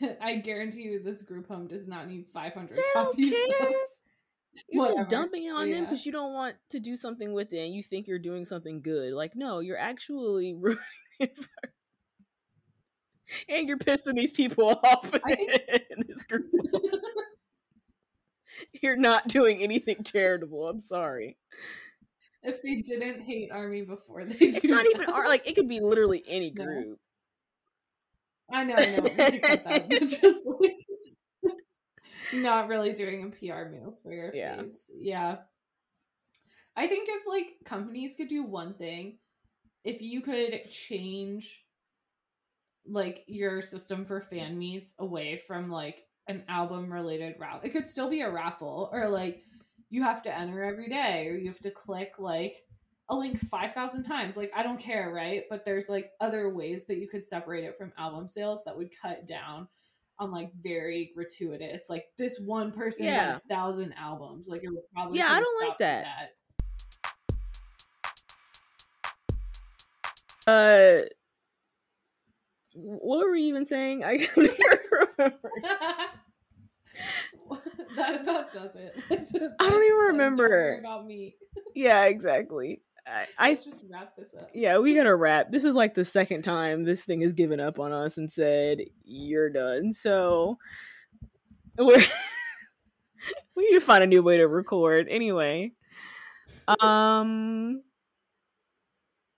I guarantee you this group home does not need 500 They don't copies. care. Of... You're Whatever. just dumping it on them because you don't want to do something with it and you think you're doing something good. Like, no, you're actually ruining it. for- and you're pissing these people off think- in this group. you're not doing anything charitable. I'm sorry. if they didn't hate Army before they It's do not even art. Like, it could be literally any No. group. I know, I know. We can cut that. but Just like not really doing a PR move for your Yeah. faves. Yeah. I think if like companies could do one thing, if you could change like your system for fan meets away from like an album related raffle. It could still be a raffle or like you have to enter every day or you have to click like a link 5000 times. Like I don't care, right? But there's like other ways that you could separate it from album sales that would cut down on like very gratuitous like this one person Yeah. had a thousand albums like it would probably Yeah, I don't like to that. Uh, what were we even saying? I can't even remember. that about does it. I don't even remember. about me. Yeah, exactly. I, I Let's just wrap this up. yeah, we gotta wrap. This is like the second time this thing has given up on us and said you're done. So we're we need to find a new way to record. Anyway, um,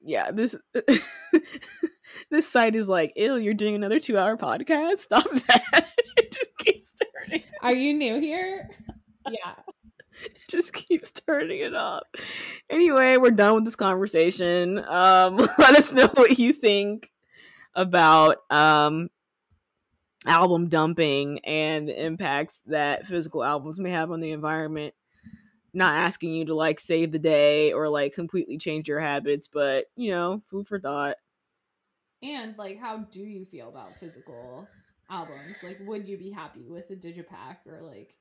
yeah, this this site is like, ill. You're doing another two hour podcast. Stop that! it just keeps turning. Are you new here? Yeah. just keeps turning it up. Anyway, we're done with this conversation. Um, let us know what you think about um, album dumping and the impacts that physical albums may have on the environment. Not asking you to like save the day or like completely change your habits, but you know, food for thought. And like, how do you feel about physical albums? Like, would you be happy with a digipack or like?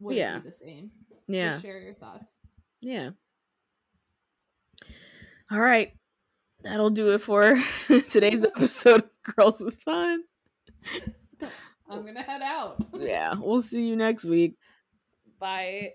Would Yeah. be the same? Yeah, Just share your thoughts. yeah. All right, that'll do it for today's episode of Girls with Fun. I'm gonna head out. Yeah, we'll see you next week. Bye.